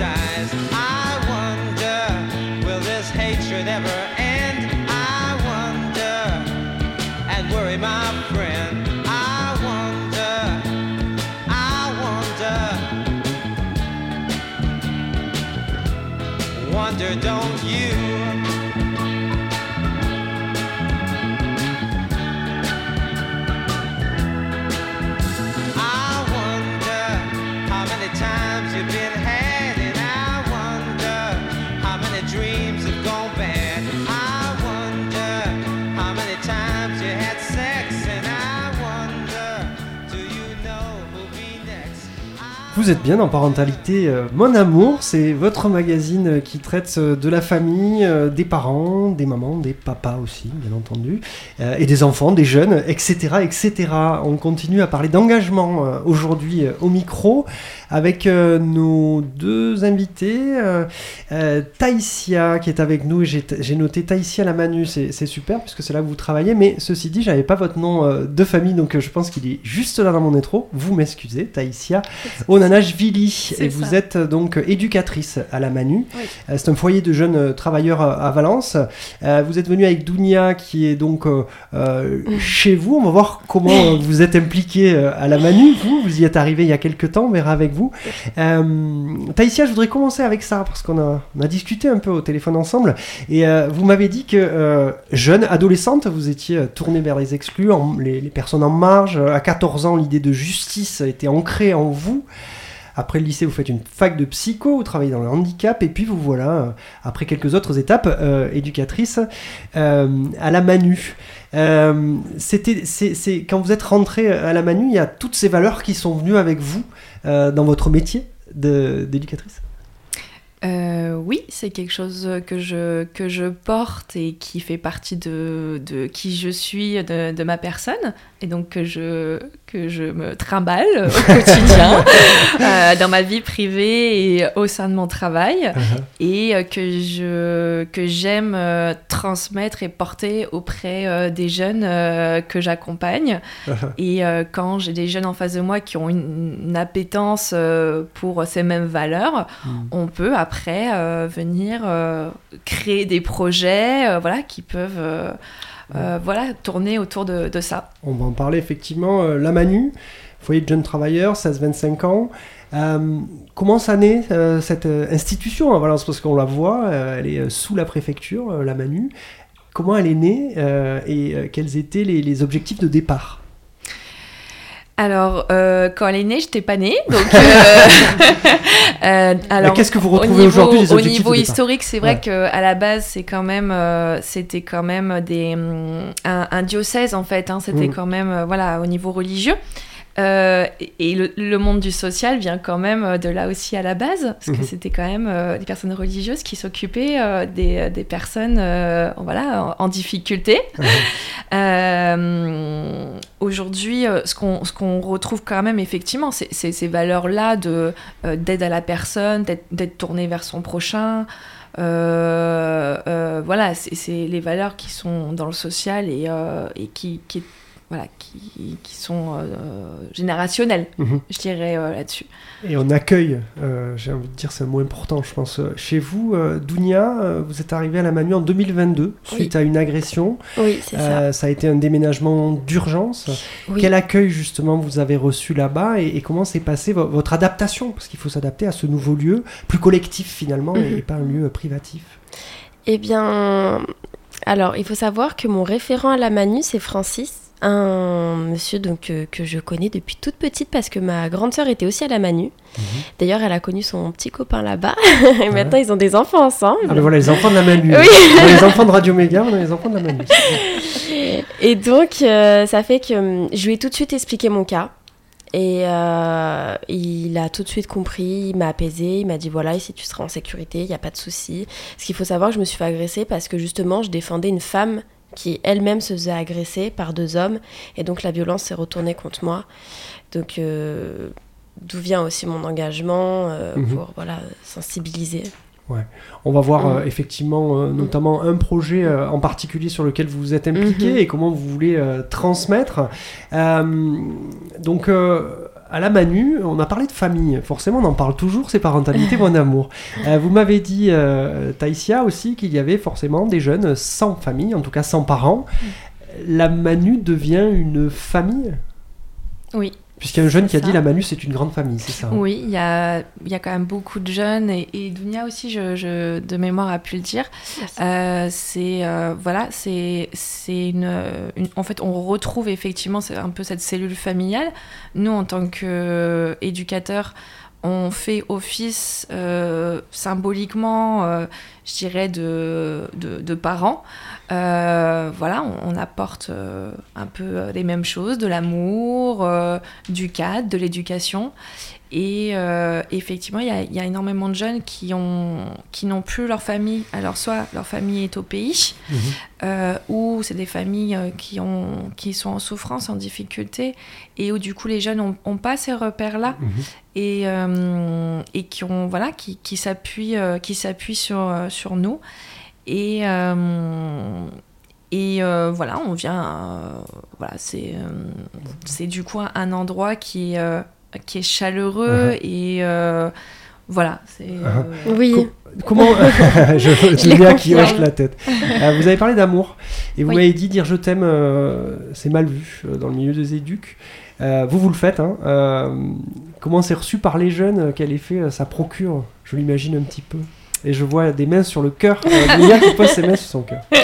Vous êtes bien dans Parentalité euh, Mon Amour, c'est votre magazine euh, qui traite euh, de la famille, des parents, des mamans, des papas aussi, bien entendu, et des enfants, des jeunes, etc. etc. On continue à parler d'engagement aujourd'hui au micro avec euh, nos deux invités. euh, euh, Taïsia qui est avec nous, j'ai noté Taïsia la Manu, c'est super puisque c'est là que vous travaillez, mais ceci dit, j'avais pas votre nom euh, de famille, donc je pense qu'il est juste là dans mon intro. Vous m'excusez, Taïsia Onanashvili, et vous ça. êtes donc éducatrice à la Manu. Oui. C'est un foyer de jeunes travailleurs à, Valence. Vous êtes venu avec Dounia qui est donc chez vous. On va voir comment vous êtes impliqué à la Manu. Vous, vous y êtes arrivé il y a quelques temps, on verra avec vous. Euh, Taïsia, je voudrais commencer avec ça parce qu'on a, discuté un peu au téléphone ensemble et euh, vous m'avez dit que euh, jeune, adolescente, vous étiez tournée vers les exclus, les, personnes en marge. À 14 ans, l'idée de justice été ancrée en vous. Après le lycée, vous faites une fac de psycho, vous travaillez dans le handicap, et puis vous voilà, après quelques autres étapes, éducatrice à la Manu. C'était, c'est, quand vous êtes rentré à la Manu, il y a toutes ces valeurs qui sont venues avec vous dans votre métier d'éducatrice? Euh, oui, c'est quelque chose que je, que je porte et qui fait partie de, de qui je suis, de, de ma personne, et donc que je, que je me trimballe au quotidien, euh, dans ma vie privée et au sein de mon travail, et euh, que je que j'aime euh, transmettre et porter auprès euh, des jeunes euh, que j'accompagne. Et euh, quand j'ai des jeunes en face de moi qui ont une, une appétence pour ces mêmes valeurs, on peut après euh, venir euh, créer des projets euh, voilà, qui peuvent voilà, tourner autour de, de ça. On va en parler effectivement. La Manu, foyer de jeunes travailleurs, 16-25 ans. Euh, comment ça naît euh, cette institution à Valence? Parce qu'on la voit, euh, elle est sous la préfecture, la Manu. Comment elle est née et quels étaient les, les objectifs de départ? Alors, euh, quand elle est née, j'étais pas née. Donc, euh, euh, alors, qu'est-ce que vous au retrouvez niveau- aujourd'hui des Au niveau historique, c'est vrai Ouais. que à la base, c'est quand même, euh, c'était quand même des, hum, un, un diocèse en fait. hein, c'était Mm. quand même, voilà, au niveau religieux. Euh, et le, le monde du social vient quand même de là aussi à la base, parce que Mhm. c'était quand même euh, des personnes religieuses qui s'occupaient euh, des, des personnes voilà, en, en difficulté. Euh, Aujourd'hui, euh, ce qu'on qu'on retrouve quand même effectivement, c'est ces valeurs-là de euh, d'aide à la personne, d'être tourné vers son prochain. Euh, voilà, c'est les valeurs qui sont dans le social et, et qui, qui, voilà, qui, qui sont euh, générationnelles, Mhm. je dirais euh, là-dessus. Et on accueille, euh, j'ai envie de dire, c'est un mot important, je pense. euh, Chez vous, Dounia, vous êtes arrivé à la Manu en 2022 suite à une agression. Oui, c'est Euh, ça a été un déménagement d'urgence. Oui. Quel accueil, justement, vous avez reçu là-bas et, et comment s'est passée vo- votre adaptation? Parce qu'il faut s'adapter à ce nouveau lieu, plus collectif finalement, Mhm. et pas un lieu privatif. Eh bien, alors, il faut savoir que mon référent à la Manu, c'est Francis, un monsieur donc, euh, que je connais depuis toute petite parce que ma grande sœur était aussi à la Manu. D'ailleurs, elle a connu son petit copain là-bas. Et maintenant, ils ont des enfants ensemble. Ah ben voilà, les enfants de la Manu. Oui. On a les enfants de Radio Méga, on a les enfants de la Manu. Et donc, euh, ça fait que hum, je lui ai tout de suite expliqué mon cas. Et euh, il a tout de suite compris, il m'a apaisé, il m'a dit voilà, ici tu seras en sécurité, il n'y a pas de souci. Ce qu'il faut savoir, je me suis fait agresser parce que justement, je défendais une femme qui elle-même se faisait agresser par deux hommes. Et donc, la violence s'est retournée contre moi. Donc, euh, d'où vient aussi mon engagement euh, Mhm. pour voilà, sensibiliser. Ouais. On va voir Mhm. euh, effectivement euh, notamment un projet euh, en particulier sur lequel vous vous êtes impliqué Mhm. et comment vous voulez transmettre. Donc à la Manu, on a parlé de famille. Forcément, on en parle toujours, c'est parentalité, mon amour. Euh, vous m'avez dit, euh, Taïsia, aussi qu'il y avait forcément des jeunes sans famille, en tout cas sans parents. La Manu devient une famille? Oui. Puisqu'il y a un jeune qui a ça. dit la Manu, c'est une grande famille, c'est ça hein Oui, il y a, il y a quand même beaucoup de jeunes et, et Dounia aussi, je, je- de mémoire, a pu le dire. Euh, c'est euh, voilà, c'est c'est une, une- en fait, on retrouve effectivement c'est un peu cette cellule familiale. Nous, en tant qu'éducateurs, on fait office euh, symboliquement, euh, je dirais, de, de, de parents. Euh, voilà, on, on apporte euh, un peu euh, les mêmes choses, de l'amour, euh, du cadre, de l'éducation. Et effectivement, il y, a- y a énormément de jeunes qui ont qui n'ont plus leur famille. Alors soit leur famille est au pays, euh, ou c'est des familles qui ont qui sont en souffrance, en difficulté, et où du coup les jeunes ont, ont pas ces repères là et, euh, et qui ont voilà qui, qui s'appuient qui s'appuient sur sur nous et euh, et euh, voilà on vient euh, voilà c'est euh, c'est du coup un, endroit qui est euh, qui est chaleureux Uh-huh. et euh, voilà c'est euh, Oui. Co- comment je, Julia qui hoche la tête. Euh, vous avez parlé d'amour et vous Oui. m'avez dit dire je t'aime, euh, c'est mal vu euh, dans le milieu des éducs. Euh, vous vous le faites. Hein. Euh, comment c'est reçu par les jeunes Quel effet ça procure? Je l'imagine un petit peu. Et je vois des mains sur le cœur. Euh, Julia qui pose ses mains sur son cœur.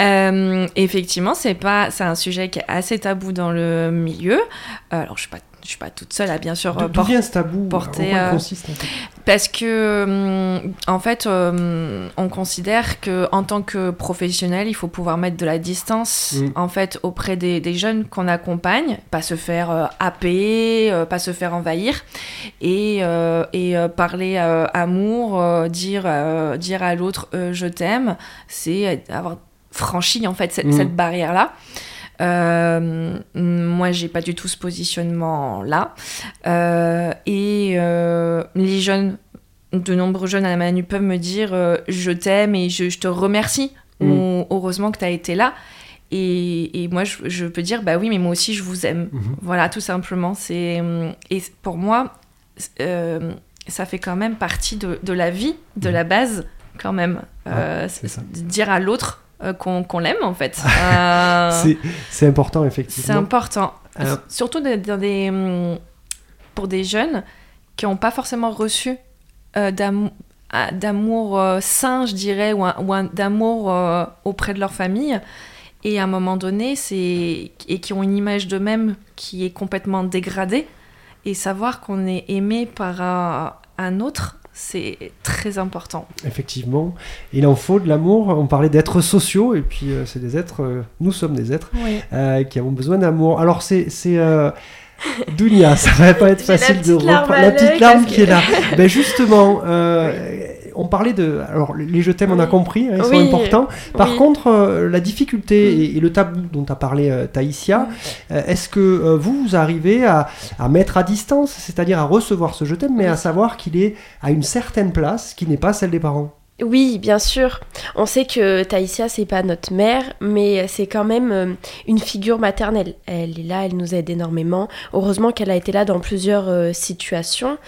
Euh, effectivement, c'est pas, c'est un sujet qui est assez tabou dans le milieu. Euh, alors, je suis pas, je suis pas toute seule à bien sûr D'où- euh, d'où vient ce tabou porter quoi il euh, consiste, en fait parce que hum, en fait euh, on considère que en tant que professionnel il faut pouvoir mettre de la distance Mm. en fait auprès des, des jeunes qu'on accompagne pas se faire euh, happer euh, pas se faire envahir et, euh, et euh, parler euh, amour euh, dire euh, dire à l'autre euh, je t'aime c'est avoir franchi en fait cette, Mm. cette barrière là euh, moi, j'ai pas du tout ce positionnement-là. Euh, et euh, les jeunes, de nombreux jeunes à la Manu peuvent me dire je t'aime et je, je te remercie. Mm. Ou heureusement que tu as été là. Et, et moi, je, je peux dire bah oui, mais moi aussi, je vous aime. Mhm. Voilà, tout simplement. C'est et pour moi, euh, ça fait quand même partie de, de la vie, de la base, quand même. Euh, c'est ça. de dire à l'autre euh, qu'on qu'on l'aime, en fait. Euh, C'est- important, effectivement. c'est important. Surtout dans, dans des, hum, pour des jeunes qui n'ont pas forcément reçu euh, ah, d'amour euh, sain, je dirais, ou, ou d'amour euh, auprès de leur famille. Et à un moment donné, c'est et qui ont une image d'eux-mêmes qui est complètement dégradée. Et savoir qu'on est aimé par un, un autre, c'est très important. Effectivement, il en faut de l'amour. On parlait d'êtres sociaux, et puis euh, c'est des êtres, euh, nous sommes des êtres Oui. euh, qui avons besoin d'amour. Alors c'est c'est Dounia, ça va pas être facile de reprendre la petite larme qui est là. ben justement, on parlait de, alors les je t'aime, on a compris, hein, ils sont importants. Par oui. contre, euh, la difficulté et, et le tabou dont a parlé euh, Taïsia, euh, est-ce que euh, vous, vous arrivez à, à mettre à distance, c'est-à-dire à recevoir ce je t'aime, mais à savoir qu'il est à une certaine place qui n'est pas celle des parents? Oui, bien sûr. On sait que Taïsia, c'est pas notre mère, mais c'est quand même euh, une figure maternelle. Elle est là, elle nous aide énormément. Heureusement qu'elle a été là dans plusieurs euh, situations.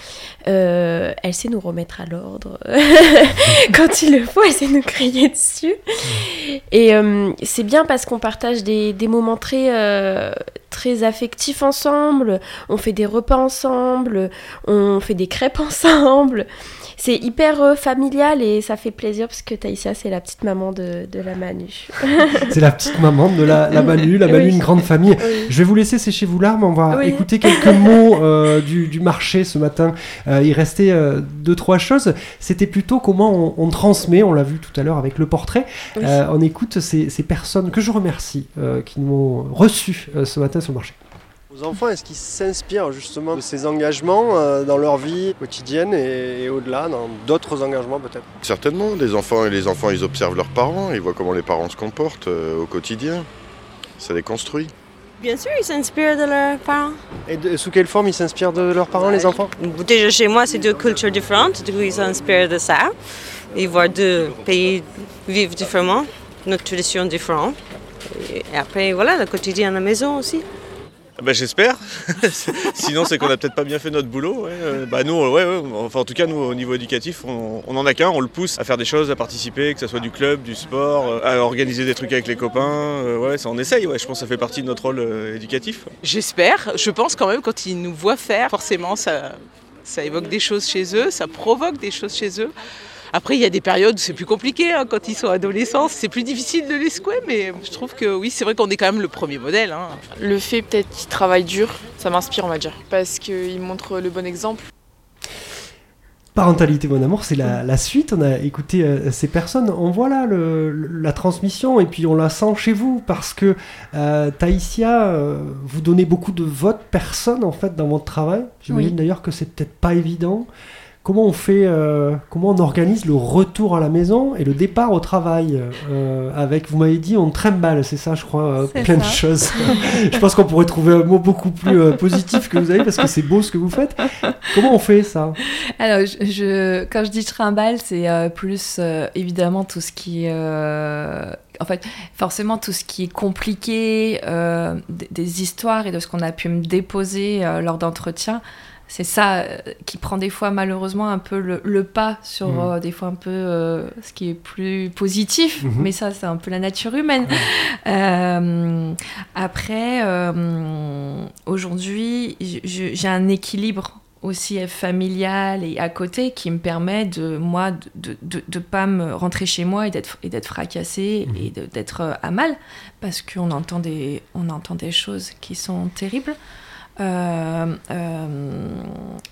Euh, elle sait nous remettre à l'ordre. Quand il le faut, elle sait nous crier dessus. Et euh, c'est bien parce qu'on partage des, des moments très, euh, très affectifs ensemble. On fait des repas ensemble. On fait des crêpes ensemble. C'est hyper euh, familial et ça fait plaisir parce que Taïsia, c'est la petite maman de, de la Manu. C'est la petite maman de la, la Manu, la Manu, Oui. une grande famille. Oui. Je vais vous laisser sécher vous larmes. On va Oui. écouter quelques mots euh, du, du marché ce matin. Euh, il restait deux, trois choses. C'était plutôt comment on, on transmet. On l'a vu tout à l'heure avec le portrait. On écoute ces, ces personnes que je remercie qui nous ont reçus ce matin sur le marché. Vos enfants, est-ce qu'ils s'inspirent justement de ces engagements euh, dans leur vie quotidienne et, au-delà, dans d'autres engagements peut-être? Certainement, des enfants et les enfants, ils observent leurs parents, ils voient comment les parents se comportent euh, au quotidien. Ça les construit. Bien sûr, ils s'inspirent de leurs parents. Et de- sous quelle forme ils s'inspirent de leurs parents, les enfants? Déjà chez moi, c'est deux cultures différentes, du coup ils s'inspirent de ça. Ils voient deux pays vivre différemment, notre tradition différente. Et après, voilà, le quotidien à la maison aussi. Ah Bah, j'espère. Sinon, c'est qu'on a peut-être pas bien fait notre boulot. ouais. Euh, Bah, nous, ouais, ouais, enfin, en tout cas, nous, au niveau éducatif, on, on en a qu'un. On le pousse à faire des choses, à participer, que ce soit du club, du sport, euh, à organiser des trucs avec les copains. Euh, ouais, ça, on essaye. Ouais. Je pense que ça fait partie de notre rôle euh, éducatif. J'espère. Je pense quand même quand ils nous voient faire, forcément, ça, ça évoque des choses chez eux, ça provoque des choses chez eux. Après, il y a des périodes où c'est plus compliqué, hein, quand ils sont adolescents, c'est plus difficile de les secouer, mais je trouve que oui, c'est vrai qu'on est quand même le premier modèle. hein. Le fait peut-être qu'ils travaillent dur, ça m'inspire, on va dire. Parce qu'ils montrent le bon exemple. Parentalité, mon amour, c'est la, la suite. On a écouté euh, ces personnes. On voit là le- le- la transmission et puis on la sent chez vous parce que euh, Taïsia, euh, vous donnez beaucoup de votre personne en fait dans votre travail. J'imagine Oui. d'ailleurs que c'est peut-être pas évident. Comment on fait, euh, comment on organise le retour à la maison et le départ au travail euh, avec, vous m'avez dit, on trimballe, c'est ça, je crois, euh, plein de choses. je pense qu'on pourrait trouver un mot beaucoup plus positif que vous avez parce que c'est beau ce que vous faites. Comment on fait ça? Alors, je, je- quand je dis trimballe, c'est plus évidemment tout ce qui est. en fait, forcément, tout ce qui est compliqué, euh, des, des histoires et de ce qu'on a pu me déposer euh, lors d'entretiens. C'est ça euh, qui prend des fois malheureusement un peu le, le pas sur Mhm. euh, des fois un peu euh, ce qui est plus positif, Mhm. mais ça c'est un peu la nature humaine. Euh, après, aujourd'hui, j'ai un équilibre aussi familial et à côté qui me permet de moi de de, pas me rentrer chez moi et d'être et d'être fracassée et de- d'être à mal parce qu'on entend des on entend des choses qui sont terribles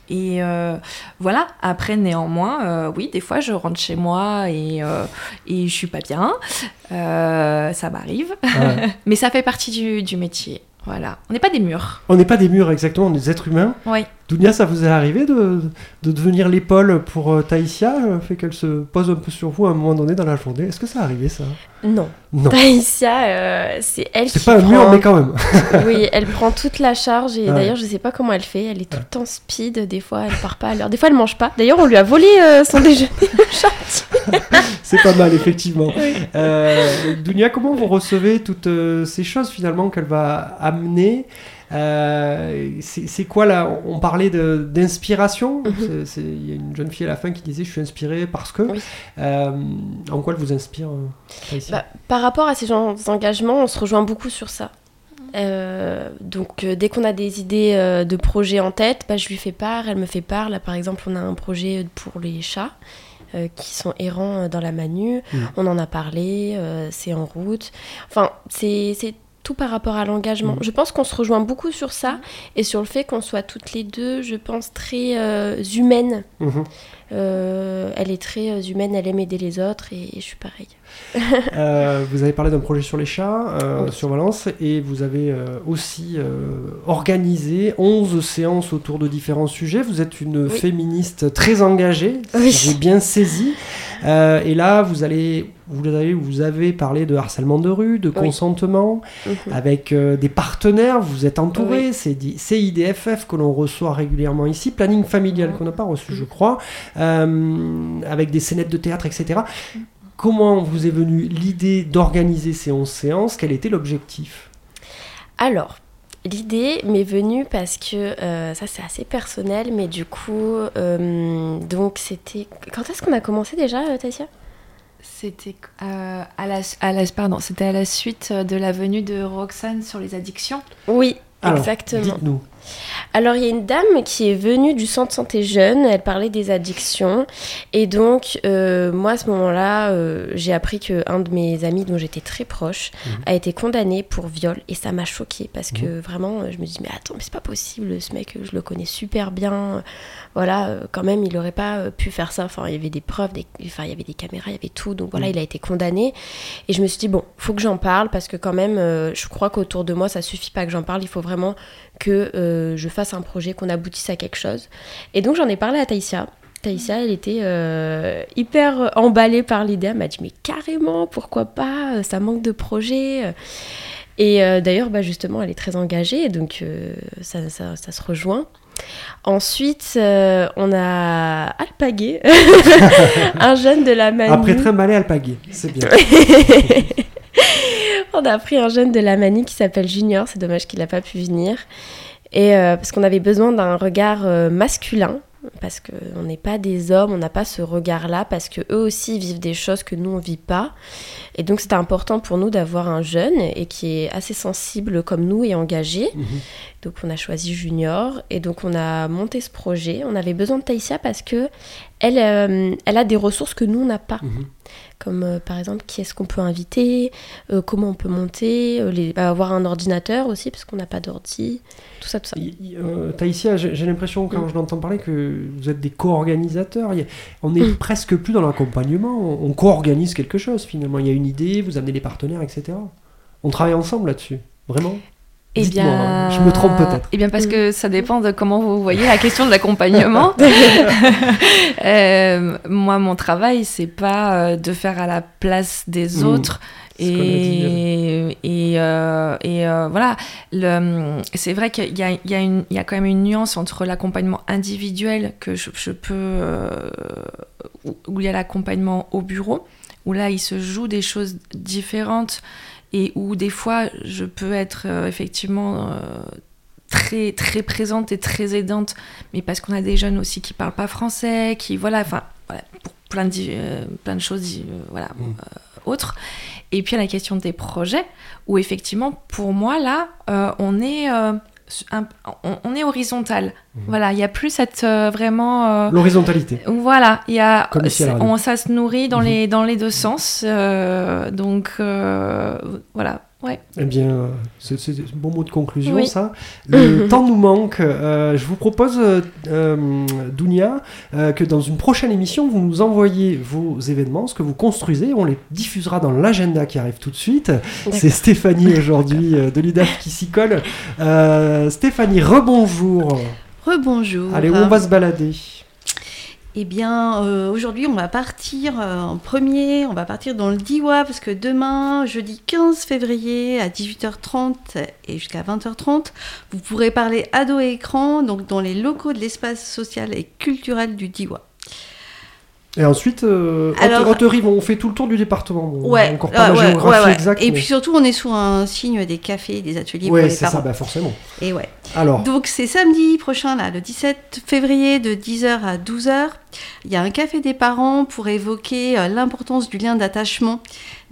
et euh, voilà, après néanmoins, euh, oui, des fois je rentre chez moi et, euh, et je suis pas bien. Euh, ça m'arrive. Ouais. Mais ça fait partie du, du métier. Voilà. On n'est pas des murs. On n'est pas des murs exactement, on est des êtres humains. Oui. Dounia, ça vous est arrivé de, de devenir l'épaule pour euh, Taïsia, le fait qu'elle se pose un peu sur vous à un moment donné dans la journée? Est-ce que ça arrivé ça? Non. Non. Taïsia, euh, c'est elle C'est qui pas un prend- mur, mais quand même. oui, elle prend toute la charge et d'ailleurs, je sais pas comment elle fait. Elle est tout le temps speed. Des fois, elle part pas à l'heure. Des fois, elle mange pas. D'ailleurs, on lui a volé euh, son déjeuner. C'est pas mal, effectivement. Euh, Dounia, comment vous recevez toutes euh, ces choses finalement qu'elle va amener? Euh, c'est quoi là On parlait d'inspiration. Mhm. Il y a une jeune fille à la fin qui disait Je suis inspirée parce que. Euh, en quoi elle vous inspire euh, Bah, par rapport à ces genres d'engagements, on se rejoint beaucoup sur ça. Euh, donc dès qu'on a des idées de projets en tête, bah, je lui fais part, elle me fait part. Là par exemple, on a un projet pour les chats qui sont errants dans la Manu. Mhm. On en a parlé, c'est en route. Enfin, c'est tout par rapport à l'engagement. Mhm. Je pense qu'on se rejoint beaucoup sur ça et sur le fait qu'on soit toutes les deux, je pense, très euh, humaines. Mhm. Euh, elle est très euh, humaine, elle aime aider les autres et, et je suis pareil. Euh, vous avez parlé d'un projet sur les chats euh, Oui. sur Valence et vous avez euh, aussi organisé 11 séances autour de différents sujets. Vous êtes une Oui. féministe très engagée, Oui. j'ai bien saisi. Et là, vous allez, vous avez, vous avez parlé de harcèlement de rue, de consentement, Mhm. avec euh, des partenaires. Vous êtes entouré. Oui. C'est CIDFF que l'on reçoit régulièrement ici, planning familial qu'on n'a pas reçu, Mhm. je crois, euh, avec des scénettes de théâtre, etc. Comment vous est venue l'idée d'organiser ces 11 séances? Quel était l'objectif? Alors, l'idée m'est venue parce que euh, ça c'est assez personnel, mais du coup, euh, donc c'était. Quand est-ce qu'on a commencé déjà, euh, Taïsia C'était euh, à la, à la- pardon, c'était à la suite de la venue de Roxane sur les addictions. Oui, Alors, exactement. dites-nous. Alors, il y a une dame qui est venue du centre santé jeune, elle parlait des addictions. Et donc, euh, moi, à ce moment-là, euh, j'ai appris qu'un de mes amis, dont j'étais très proche, a été condamné pour viol. Et ça m'a choquée parce que vraiment, euh, je me dis, mais attends, mais c'est pas possible, ce mec, je le connais super bien. Voilà, quand même, il aurait pas euh, pu faire ça. Enfin, il y avait des preuves, des... enfin, il y avait des caméras, il y avait tout. Donc voilà, Mm. il a été condamné. Et je me suis dit, bon, faut que j'en parle parce que quand même, euh, je crois qu'autour de moi, ça suffit pas que j'en parle. Il faut vraiment que euh, je fasse un projet, qu'on aboutisse à quelque chose. Et donc j'en ai parlé à Taïsia. Taïsia, elle était euh, hyper emballée par l'idée. Elle m'a dit, mais carrément, pourquoi pas? Ça manque de projet. Et euh, d'ailleurs, bah, justement, elle est très engagée, donc euh, ça, ça- ça se rejoint. Ensuite, euh, on a alpagué un jeune de la Manu. Après trimballer alpagué, c'est bien. on a pris un jeune de la Mani qui s'appelle Junior, c'est dommage qu'il n'a pas pu venir. Et euh, parce qu'on avait besoin d'un regard euh, masculin, parce qu'on n'est pas des hommes, on n'a pas ce regard-là, parce que eux aussi vivent des choses que nous on vit pas. Et donc c'était important pour nous d'avoir un jeune et qui est assez sensible comme nous et engagé. Donc on a choisi Junior et donc on a monté ce projet. On avait besoin de Taïsia parce que elle, euh, elle a des ressources que nous on n'a pas. Comme euh, par exemple qui est-ce qu'on peut inviter, euh, comment on peut monter, les- avoir un ordinateur aussi parce qu'on n'a pas d'ordi, tout ça, tout ça. Taïsia, j'ai l'impression quand Mm. je l'entends parler que vous êtes des co-organisateurs. On n'est Mm. presque plus dans l'accompagnement. On on co-organise quelque chose finalement. Il y a une idée, vous amenez les partenaires, etc. On travaille ensemble là-dessus. Vraiment Eh bien, hein, je me trompe peut-être. Eh bien, parce que ça dépend de comment vous voyez la question de l'accompagnement. Euh, moi, mon travail, c'est pas euh, de faire à la place des Mm. autres. Et, et, euh, et euh, voilà, c'est vrai qu'il y a, y, y quand même une nuance entre l'accompagnement individuel que je, je peux, où il y a l'accompagnement au bureau, où là il se joue des choses différentes et où des fois je peux être euh, effectivement euh, très très présente et très aidante, mais parce qu'on a des jeunes aussi qui parlent pas français, qui voilà, enfin voilà, pour plein de euh, plein de choses voilà euh, autres. Et puis la question des projets où effectivement pour moi là on est un- on, on est horizontal. Voilà, il y a plus cette euh, vraiment euh, L'horizontalité. Voilà, il y a Comme ici on, ça se nourrit dans Mhm. les dans les deux sens. euh, donc voilà, Ouais. Eh bien, c'est un bon mot de conclusion, Oui. ça. Le temps nous manque. Euh, je vous propose, euh, euh, Dounia, euh, que dans une prochaine émission, vous nous envoyez vos événements, ce que vous construisez. On les diffusera dans l'agenda qui arrive tout de suite. C'est Stéphanie aujourd'hui de l'UDAF qui s'y colle. Stéphanie, rebonjour. Rebonjour. Allez, on va se balader? Eh bien, euh, aujourd'hui, on va partir euh, en premier, on va partir dans le Diwa, parce que demain, jeudi 15 février, à 18h30 et jusqu'à 20h30, vous pourrez parler ado et écran, donc dans les locaux de l'espace social et culturel du Diwa. Et ensuite, euh, Alors- Haute- Haute-Rive, on fait tout le tour du département. On Ouais, encore pas ouais, la ouais, géographie ouais, exacte. Et mais- puis surtout, on est sous un signe des cafés, des ateliers pour les c'est ça, parents. bah, forcément. Et ouais. Alors. Donc c'est samedi prochain, là, le 17 février, de 10h à 12h. Il y a un café des parents pour évoquer euh, l'importance du lien d'attachement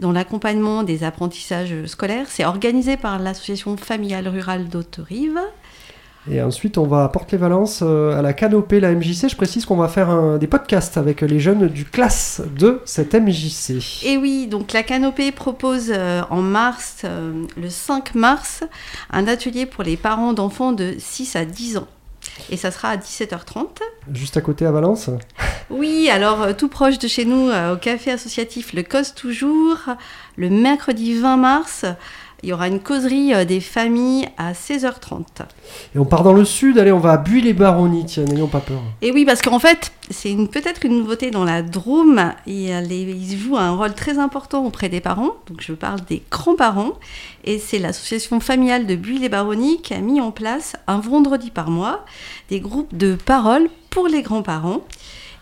dans l'accompagnement des apprentissages scolaires. C'est organisé par l'association familiale rurale d'Haute-Rive. Et ensuite, on va à Porte-les-Valences, euh, à la canopée, la MJC. Je précise qu'on va faire un- des podcasts avec les jeunes du classe de cette MJC. Et oui, donc la Canopée propose euh, en mars, euh, le 5 mars, un atelier pour les parents d'enfants de 6 à 10 ans. Et ça sera à 17h30. Juste à côté à Valence? Oui, alors euh, tout proche de chez nous, euh, au café associatif Le Cos Toujours, le mercredi 20 mars, il y aura une causerie euh, des familles à 16h30. Et on part dans le sud. Allez, on va à Buis-les-Baronnies. Tiens, n'ayons pas peur. Et oui, parce qu'en fait, c'est peut-être une nouveauté dans la Drôme. Ils jouent un rôle très important auprès des parents. Donc, je parle des grands-parents. Et c'est l'association familiale de Buis-les-Baronnies qui a mis en place un vendredi par mois des groupes de parole pour les grands-parents.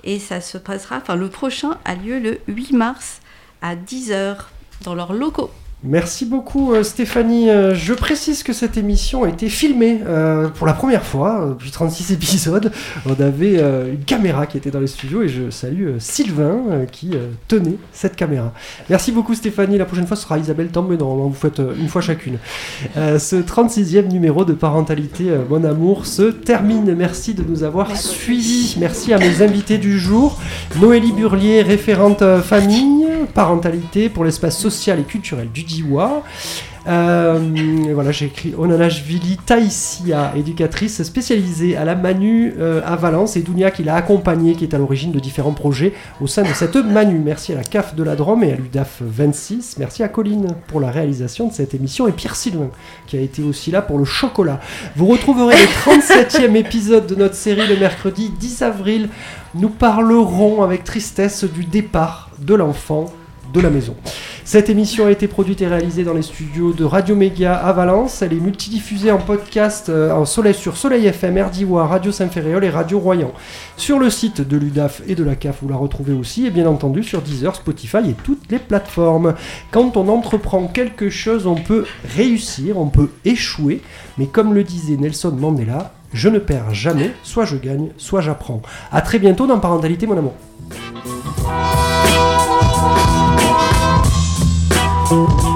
Et ça se passera, enfin, le prochain a lieu le 8 mars à 10h dans leurs locaux. Merci beaucoup euh, Stéphanie. Euh, je précise que cette émission a été filmée euh, pour la première fois depuis 36 épisodes. On avait une caméra qui était dans les studios et je salue Sylvain qui tenait cette caméra. Merci beaucoup Stéphanie. La prochaine fois ce sera Isabelle Tam, mais normalement vous faites une fois chacune. Ce 36e numéro de Parentalité Mon Amour se termine. Merci de nous avoir suivis. Merci à mes invités du jour. Noélie Burlier, référente famille, parentalité pour l'espace social et culturel du Euh, voilà, j'ai écrit Onanashvili Taïsia, éducatrice spécialisée à la Manu euh, à Valence, et Dounia qui l'a accompagnée, qui est à l'origine de différents projets au sein de cette Manu. Merci à la CAF de la Drôme et à l'UDAF 26. Merci à Colline pour la réalisation de cette émission et Pierre Sylvain qui a été aussi là pour le chocolat. Vous retrouverez le 37e épisode de notre série le mercredi 10 avril. Nous parlerons avec tristesse du départ de l'enfant de la maison. Cette émission a été produite et réalisée dans les studios de Radio Méga à Valence. Elle est multidiffusée en podcast euh, en soleil, sur Soleil FM, RDIWA, Radio Saint-Ferréol et Radio Royan. Sur le site de l'UDAF et de la CAF, vous la retrouvez aussi, et bien entendu sur Deezer, Spotify et toutes les plateformes. Quand on entreprend quelque chose, on peut réussir, on peut échouer, mais comme le disait Nelson Mandela, je ne perds jamais, soit je gagne, soit j'apprends. A très bientôt dans Parentalité, mon amour. Thank you.